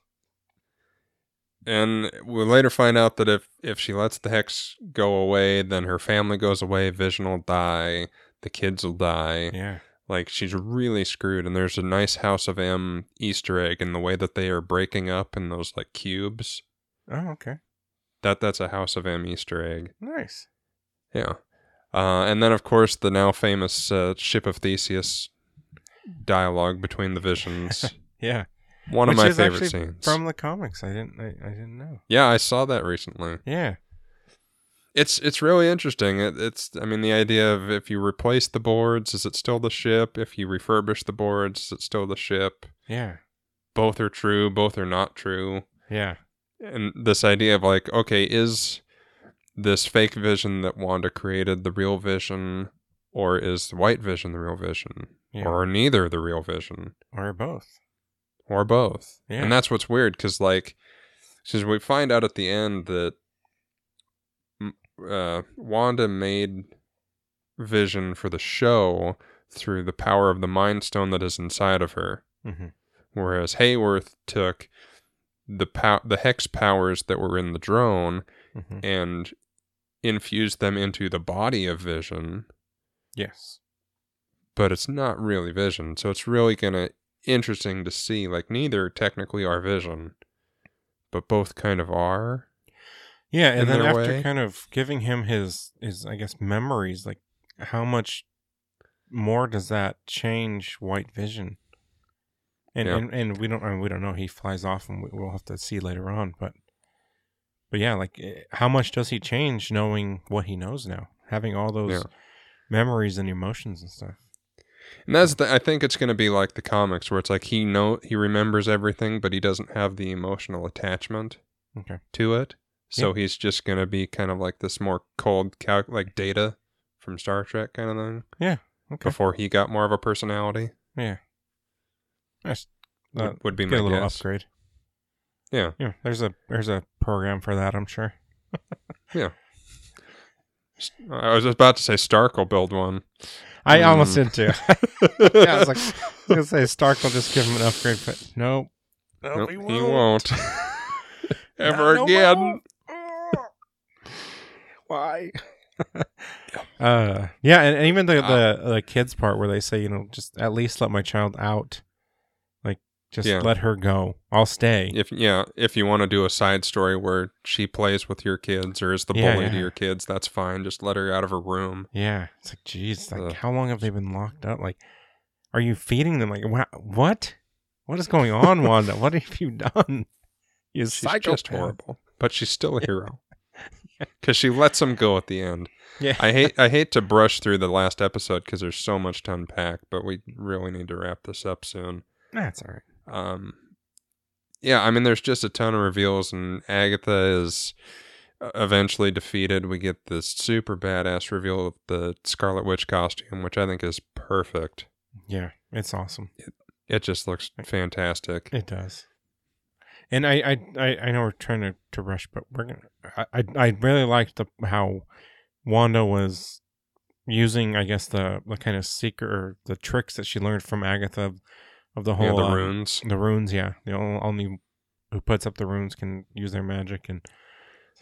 And we'll later find out that if if she lets the hex go away, then her family goes away. Vision will die. The kids will die. Yeah, Like she's really screwed. And there's a nice House of M Easter egg in the way that they are breaking up in those like cubes. Oh, okay, That that's a House of M Easter egg. nice. Yeah. Uh, and then of course the now famous uh, Ship of Theseus dialogue between the visions. Yeah, One of my favorite scenes. from the comics. I didn't, I, I didn't know. yeah, I saw that recently. Yeah, It's it's really interesting. It, it's I mean the idea of if you replace the boards, is it still the ship? If you refurbish the boards, is it still the ship? yeah, Both are true. Both are not true. yeah, and this idea of like okay is this fake vision that wanda created the real vision or is the white vision the real vision yeah, or neither the real vision or both. or both Yeah. and that's what's weird because like since we find out at the end that uh, wanda made vision for the show through the power of the mind stone that is inside of her hmm whereas Hayward took the pow- the hex powers that were in the drone hmm and infused them into the body of Vision, Yes. but it's not really Vision. So it's really gonna interesting to see. Like neither technically are Vision, but both kind of are. Yeah, and then after way. kind of giving him his his I guess memories, like how much more does that change White Vision? And Yeah. and, and we don't I mean, we don't know. He flies off, and we, we'll have to see later on. But but yeah, like eh, how much does he change knowing what he knows now, having all those Yeah. memories and emotions and stuff? And that's the, I think it's gonna be like the comics where it's like he know he remembers everything, but he doesn't have the emotional attachment Okay. to it. So he's just gonna be kind of like this more cold, cal- like Data from Star Trek kind of thing. Yeah. Okay. Before he got more of a personality, Yeah. That's uh, would, would be get my a little guess. upgrade. Yeah. Yeah. There's a there's a program for that. I'm sure. Yeah. I was about to say Stark will build one. I almost Hmm. did too. yeah, I was like, I was gonna say Stark will just give him an upgrade, but nope. Nope, Nope, he he won't. won't. Ever Not no again. More. Why? uh, yeah, and, and even the, the the kids part where they say, you know, just at least let my child out, like just Yeah. let her go. I'll stay. If yeah, if you want to do a side story where she plays with your kids or is the Yeah, bully to yeah. your kids, that's fine. Just let her out of her room. Yeah, it's like, geez, like Ugh. how long have they been locked up? Like, are you feeding them? Like, wha- what? What is going on, Wanda? what have you done? You She's psychopath. just horrible, but she's still a hero because she lets him go at the end. Yeah, I hate I hate to brush through the last episode because there's so much to unpack, but we really need to wrap this up soon. that's all right. um yeah i mean there's just a ton of reveals and agatha is eventually defeated we get this super badass reveal of the scarlet witch costume which i think is perfect. Yeah, it's awesome. It just looks fantastic. It does. And I, I, I, I know we're trying to, to rush, but we're gonna. I, I, really liked the how Wanda was using, I guess the the kind of secret or the tricks that she learned from Agatha of, of the whole Yeah, the um, runes. The runes, yeah. The only, only who puts up the runes can use their magic, and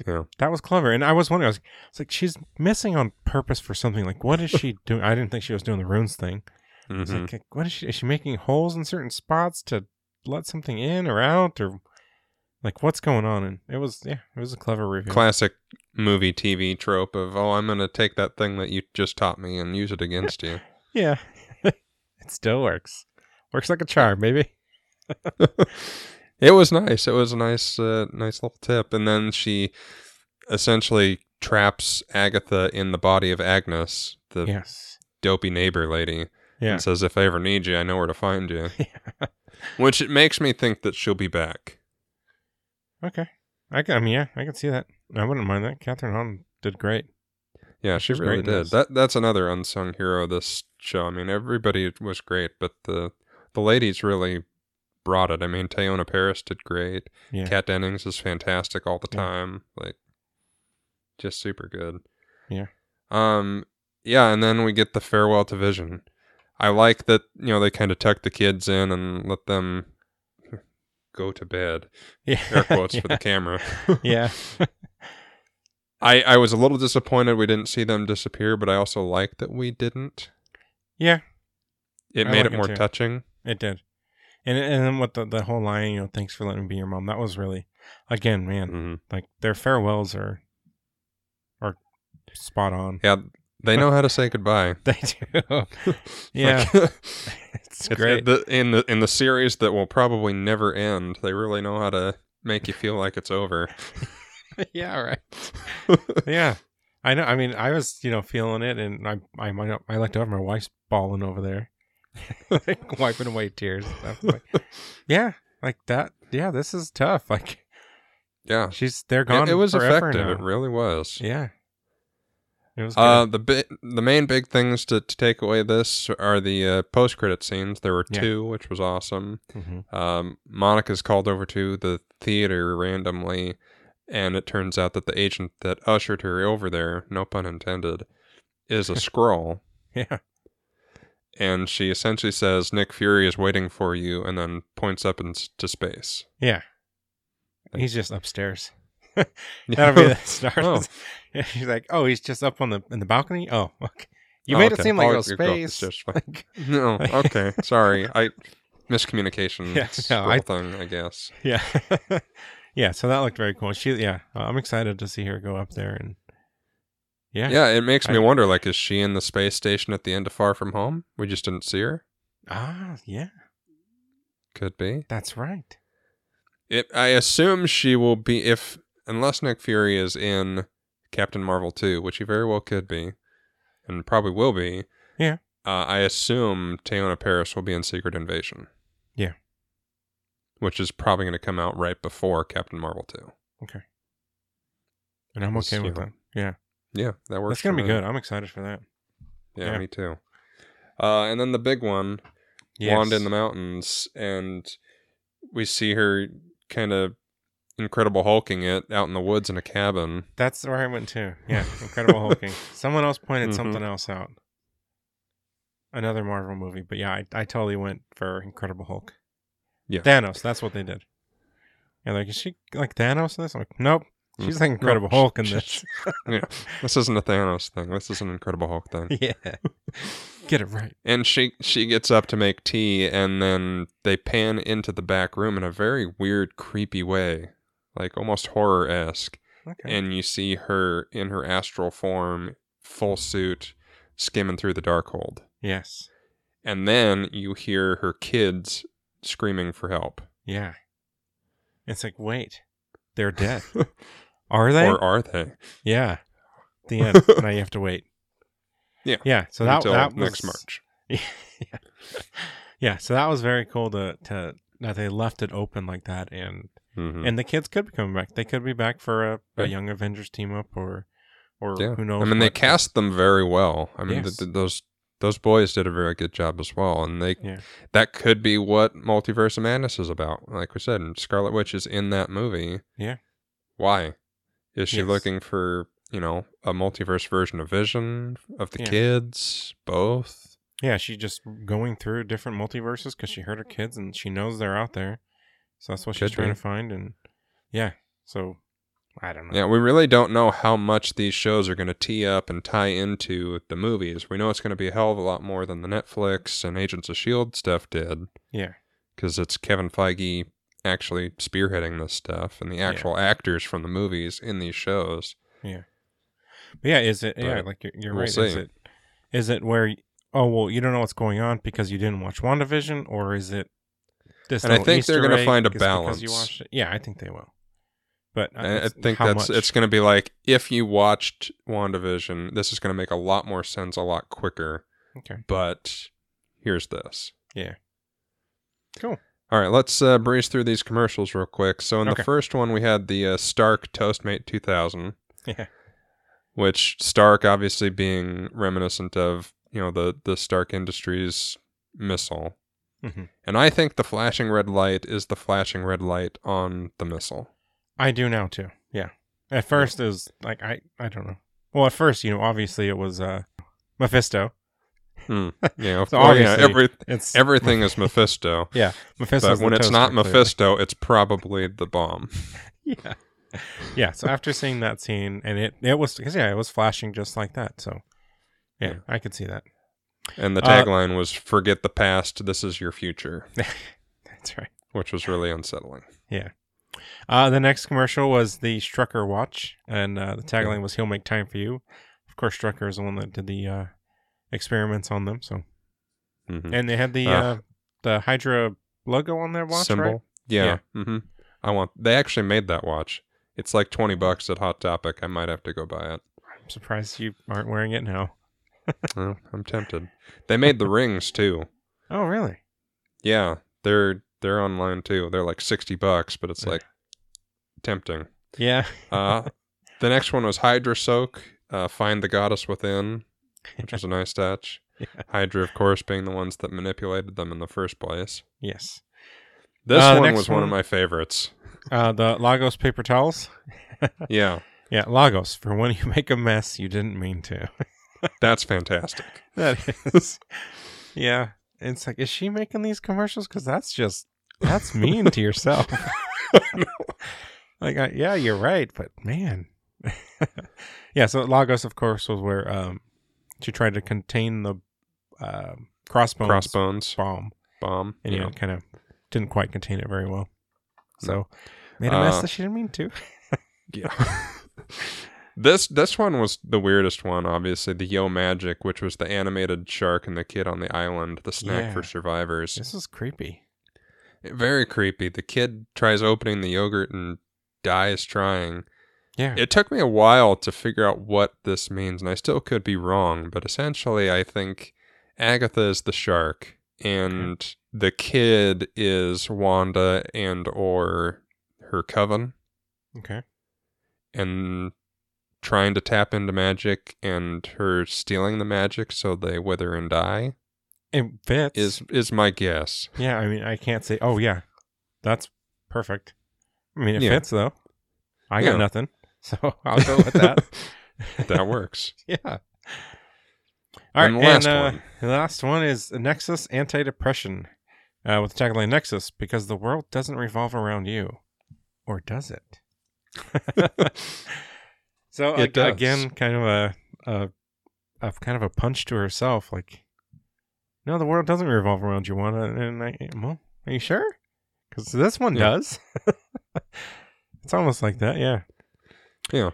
Yeah. that was clever. And I was wondering, I was, it's like she's missing on purpose for something. Like, what is she doing? I didn't think she was doing the runes thing. Mhm. like, what is she? Is she making holes in certain spots to let something in or out, or like what's going on? And it was, yeah, it was a clever reveal. Classic movie TV trope of, oh, I'm going to take that thing that you just taught me and use it against you. yeah, it still works. Works like a charm, baby. it was nice. It was a nice, uh, nice little tip. And then she essentially traps Agatha in the body of Agnes, the Yes. dopey neighbor lady, Yeah. and says, "If I ever need you, I know where to find you." yeah. Which it makes me think that she'll be back. Okay. I can. I mean, yeah, I can see that. I wouldn't mind that. Kathryn Hahn did great. Yeah, she really did. That that's another unsung hero of this show. I mean, everybody was great, but the the ladies really brought it. I mean, Teyonah Parris did great. Yeah. Kat Dennings is fantastic all the Yeah. time. Like just super good. Yeah. Um yeah, and then we get the farewell to Vision. I like that, you know, they kind of tuck the kids in and let them go to bed. yeah. Air quotes for the camera. yeah. I I was a little disappointed we didn't see them disappear, but I also like that we didn't. Yeah. It I made like it it more too. touching. It did. And and then what the the whole line, you know, thanks for letting me be your mom. That was really, again, man, hmm like their farewells are are spot on. Yeah, they know how to say goodbye. They do. yeah, Like, it's it's- great. the- in the in the series that will probably never end, they really know how to make you feel like it's over. yeah, right. Yeah, I know. I mean, I was you know feeling it, and I I might I looked over, my wife's bawling over there, like wiping away tears. Like, yeah, like that. Yeah, this is tough. Like yeah, she's they're it, gone. it was forever effective. now. It really was. Yeah, it was. Uh, the bi- the main big things to, to take away this are the uh, post credit scenes. There were Yeah. two, which was awesome. Mhm. Um, Monica's called over to the theater randomly, and it turns out that the agent that ushered her over there, no pun intended, is a Skrull. Yeah, and she essentially says Nick Fury is waiting for you, and then points up into space. yeah. He's just upstairs. That'll be the start. Oh. She's like, oh, he's just up on the in the balcony. Oh, okay. You Oh, made it seem like Oh, it was you go up the space. fine. Like, no, okay, sorry, I miscommunication. Yeah, no, I- thing, I guess. yeah, yeah. So that looked very cool. She, yeah, uh, I'm excited to see her go up there and yeah, Yeah, it makes me I- wonder. Like, is she in the space station at the end of Far From Home? We just didn't see her. ah, yeah, Could be. that's right. It. I assume she will be if unless Nick Fury is in Captain Marvel two, which he very well could be, and probably will be. Yeah. Uh, I assume Teyonah Parris will be in Secret Invasion. Yeah. Which is probably going to come out right before Captain Marvel two. Okay. And I'm okay with that. Yeah, Yeah, that works. that's gonna be me. good. I'm excited for that. Yeah, Yeah. me too. Uh, and then the big one, Yes. Wanda in the mountains, and we see her kind of incredible hulking it out in the woods in a cabin. That's where I went to. Yeah, Incredible Hulking. Someone else pointed Mhm. something else out. Another Marvel movie, but yeah, I, I totally went for Incredible Hulk. Yeah. Thanos. That's what they did. Yeah, like is she like Thanos in this? I'm like, nope. She's Mm, like Incredible Hulk in this. yeah, this isn't a Thanos thing. This is an Incredible Hulk thing. yeah, get it right. And she she gets up to make tea, and then they pan into the back room in a very weird, creepy way, like almost horror esque. Okay. And you see her in her astral form, full mm-hmm. suit, skimming through the Darkhold. yes. And then you hear her kids screaming for help. Yeah. It's like, wait, they're dead. Are they? Or are they? yeah. The end. now you have to wait. Yeah. Yeah. So that Until that next March. yeah. yeah. So that was very cool to to that they left it open like that, and Mhm. and the kids could be coming back. They could be back for a, a young Avengers team up, or or Yeah. who knows. I mean, they cast them very well. I mean, Yes. th- th- those those boys did a very good job as well, and they Yeah. that could be what Multiverse of Madness is about. Like we said, Scarlet Witch is in that movie. Yeah. Why is she Yes. looking for you know a multiverse version of Vision of the Yeah. kids? Both. Yeah, she's just going through different multiverses because she heard her kids and she knows they're out there. So that's what she's Could trying be. to find. And yeah, so I don't know. Yeah, we really don't know how much these shows are going to tee up and tie into the movies. We know it's going to be a hell of a lot more than the Netflix and Agents of S.H.I.E.L.D. stuff did. Yeah. because it's Kevin Feige actually spearheading this stuff and the actual actors from the movies in these shows. Yeah. But yeah, is it? yeah, like you're, you're we'll right. Is it? Is it where? Oh well, you don't know what's going on because you didn't watch WandaVision, or is it? And I think they're gonna find a balance. Yeah, I think they will. But uh, I, I think that's much? it's going to be like if you watched WandaVision, this is going to make a lot more sense a lot quicker. Okay. But here's this. Yeah. Cool. All right, let's uh, breeze through these commercials real quick. So in Okay. the first one, we had the uh, Stark Toastmate 2000. Yeah. which Stark obviously being reminiscent of you know the the Stark Industries missile, Mhm. and I think the flashing red light is the flashing red light on the missile. I do now too. Yeah. At first it was like I I don't know. Well, at first you know obviously it was uh Mephisto. Hmm. Yeah, So course. Yeah, obviously, every It's everything is Mephisto, yeah Mephisto. but when it's not Mephisto, it's probably the bomb. yeah. Yeah. So after seeing that scene and it it was because yeah it was flashing just like that. So yeah, Yeah. I could see that. And the Uh, tagline was "Forget the past, this is your future," That's right. which was really unsettling. Yeah. Uh, the next commercial was the Strucker watch, and uh, the tagline was "He'll make time for you." Of course, Strucker is the one that did the uh, experiments on them. So, Mhm. and they had the Uh, uh, the Hydra logo on their watch, Symbol, right? yeah. hmm I want. They actually made that watch. It's like twenty bucks at Hot Topic. I might have to go buy it. I'm surprised you aren't wearing it now. I'm tempted. They made the rings too. Oh, really? Yeah, they're they're online too. They're like sixty bucks, but it's like tempting. Yeah. Uh, the next one was Hydra Soak. Uh, Find the Goddess Within, which was a nice touch. Yeah. Hydra, of course, being the ones that manipulated them in the first place. yes. This Uh, one was one of my favorites. Uh, the Lagos paper towels. Yeah, Yeah, Lagos for when you make a mess you didn't mean to. That's fantastic. That is. yeah. It's like, is she making these commercials? Because that's just, that's mean to yourself. like, I, yeah, you're right, but man. yeah, so Lagos, of course, was where um, she tried to contain the um crossbones, Crossbones bomb. bomb. And yeah, yeah. kind of didn't quite contain it very well. So, made a mess Uh, that she didn't mean to. Yeah. This this one was the weirdest one, obviously. The Yo Magic, which was the animated shark and the kid on the island, the snack Yeah. for survivors. This is creepy. Very creepy. The kid tries opening the yogurt and dies trying. Yeah. It took me a while to figure out what this means, and I still could be wrong, but essentially I think Agatha is the shark and the kid is Wanda and or her coven. okay. and trying to tap into magic and her stealing the magic so they wither and die It fits. is is my guess. Yeah, I mean, I can't say, oh, yeah, that's perfect. I mean, it Yeah. fits, though. I got Yeah. nothing. So I'll go with that. that works. yeah. All right. And the last and, uh, one. The last one is Nexus Anti-Depression uh, with the tagline Nexus, because the world doesn't revolve around you. Or does it? So It does. again, kind of a, a, a kind of a punch to herself, like, no, the world doesn't revolve around you, Wanda. And I, well, are you sure? Because this one Yeah. does. it's almost like that, yeah. Yeah.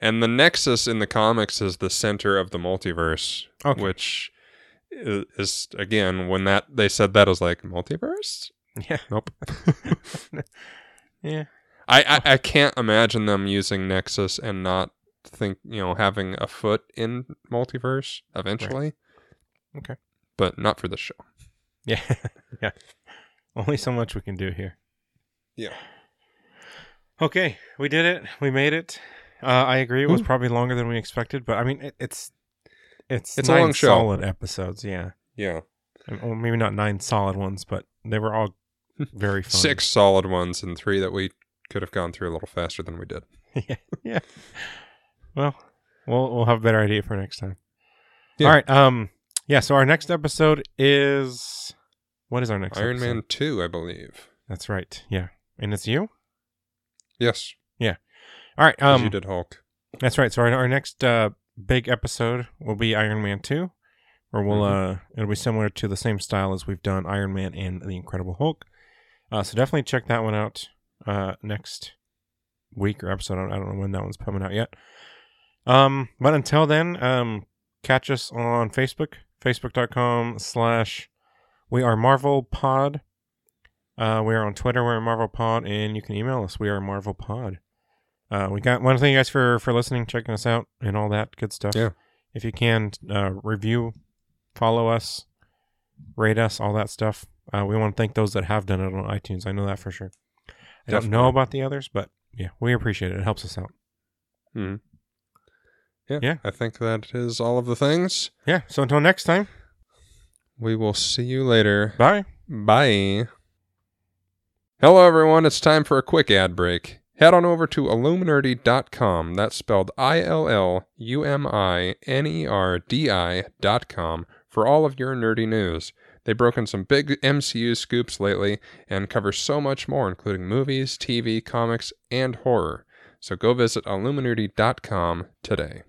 And the Nexus in the comics is the center of the multiverse, Okay. which i- is again when that they said that I was like multiverse. Yeah. Nope. Yeah. I, I I can't imagine them using Nexus and not think you know having a foot in multiverse eventually. Okay. But not for the show. Yeah. yeah. Only so much we can do here. Yeah. Okay, we did it. We made it. Uh, I agree. It was probably longer than we expected, but I mean, it, it's it's It's a nine long show. solid episodes. Yeah, Yeah. Well, maybe not nine solid ones, but they were all very fun. Six solid ones and three that we could have gone through a little faster than we did. yeah, yeah. Well, we'll we'll have a better idea for next time. Yeah. All right. Um. Yeah. So our next episode is what is our next Iron episode? Man 2, I believe. That's right. Yeah. And it's you. Yes. All right. 'cause Um. you did Hulk. That's right. So our, our next uh, big episode will be Iron Man two, where we'll Mhm. uh, it'll be similar to the same style as we've done Iron Man and the Incredible Hulk. Uh, so definitely check that one out uh, next week or episode. I don't- I don't know when that one's coming out yet. Um, but until then, um, catch us on Facebook, facebook.com slash we are Marvel Pod. Uh, we are on Twitter, we're Marvel Pod, and you can email us, we are Marvel Pod. Uh, we got to thank you guys for for listening, checking us out, and all that good stuff. Yeah. If you can, uh, review, follow us, rate us, all that stuff. Uh, we want to thank those that have done it on iTunes. I know that for sure. I don't know about the others, but yeah, we appreciate it. It helps us out. Mhm. Yeah. Yeah. I think that is all of the things. Yeah. So until next time, We will see you later. bye. Bye. Hello, everyone. It's time for a quick ad break. Head on over to illuminerdi.com. That's spelled I L L U M I N E R D I.com for all of your nerdy news. They've broken some big MCU scoops lately and cover so much more, including movies, TV, comics, and horror. So go visit illuminerdi.com today.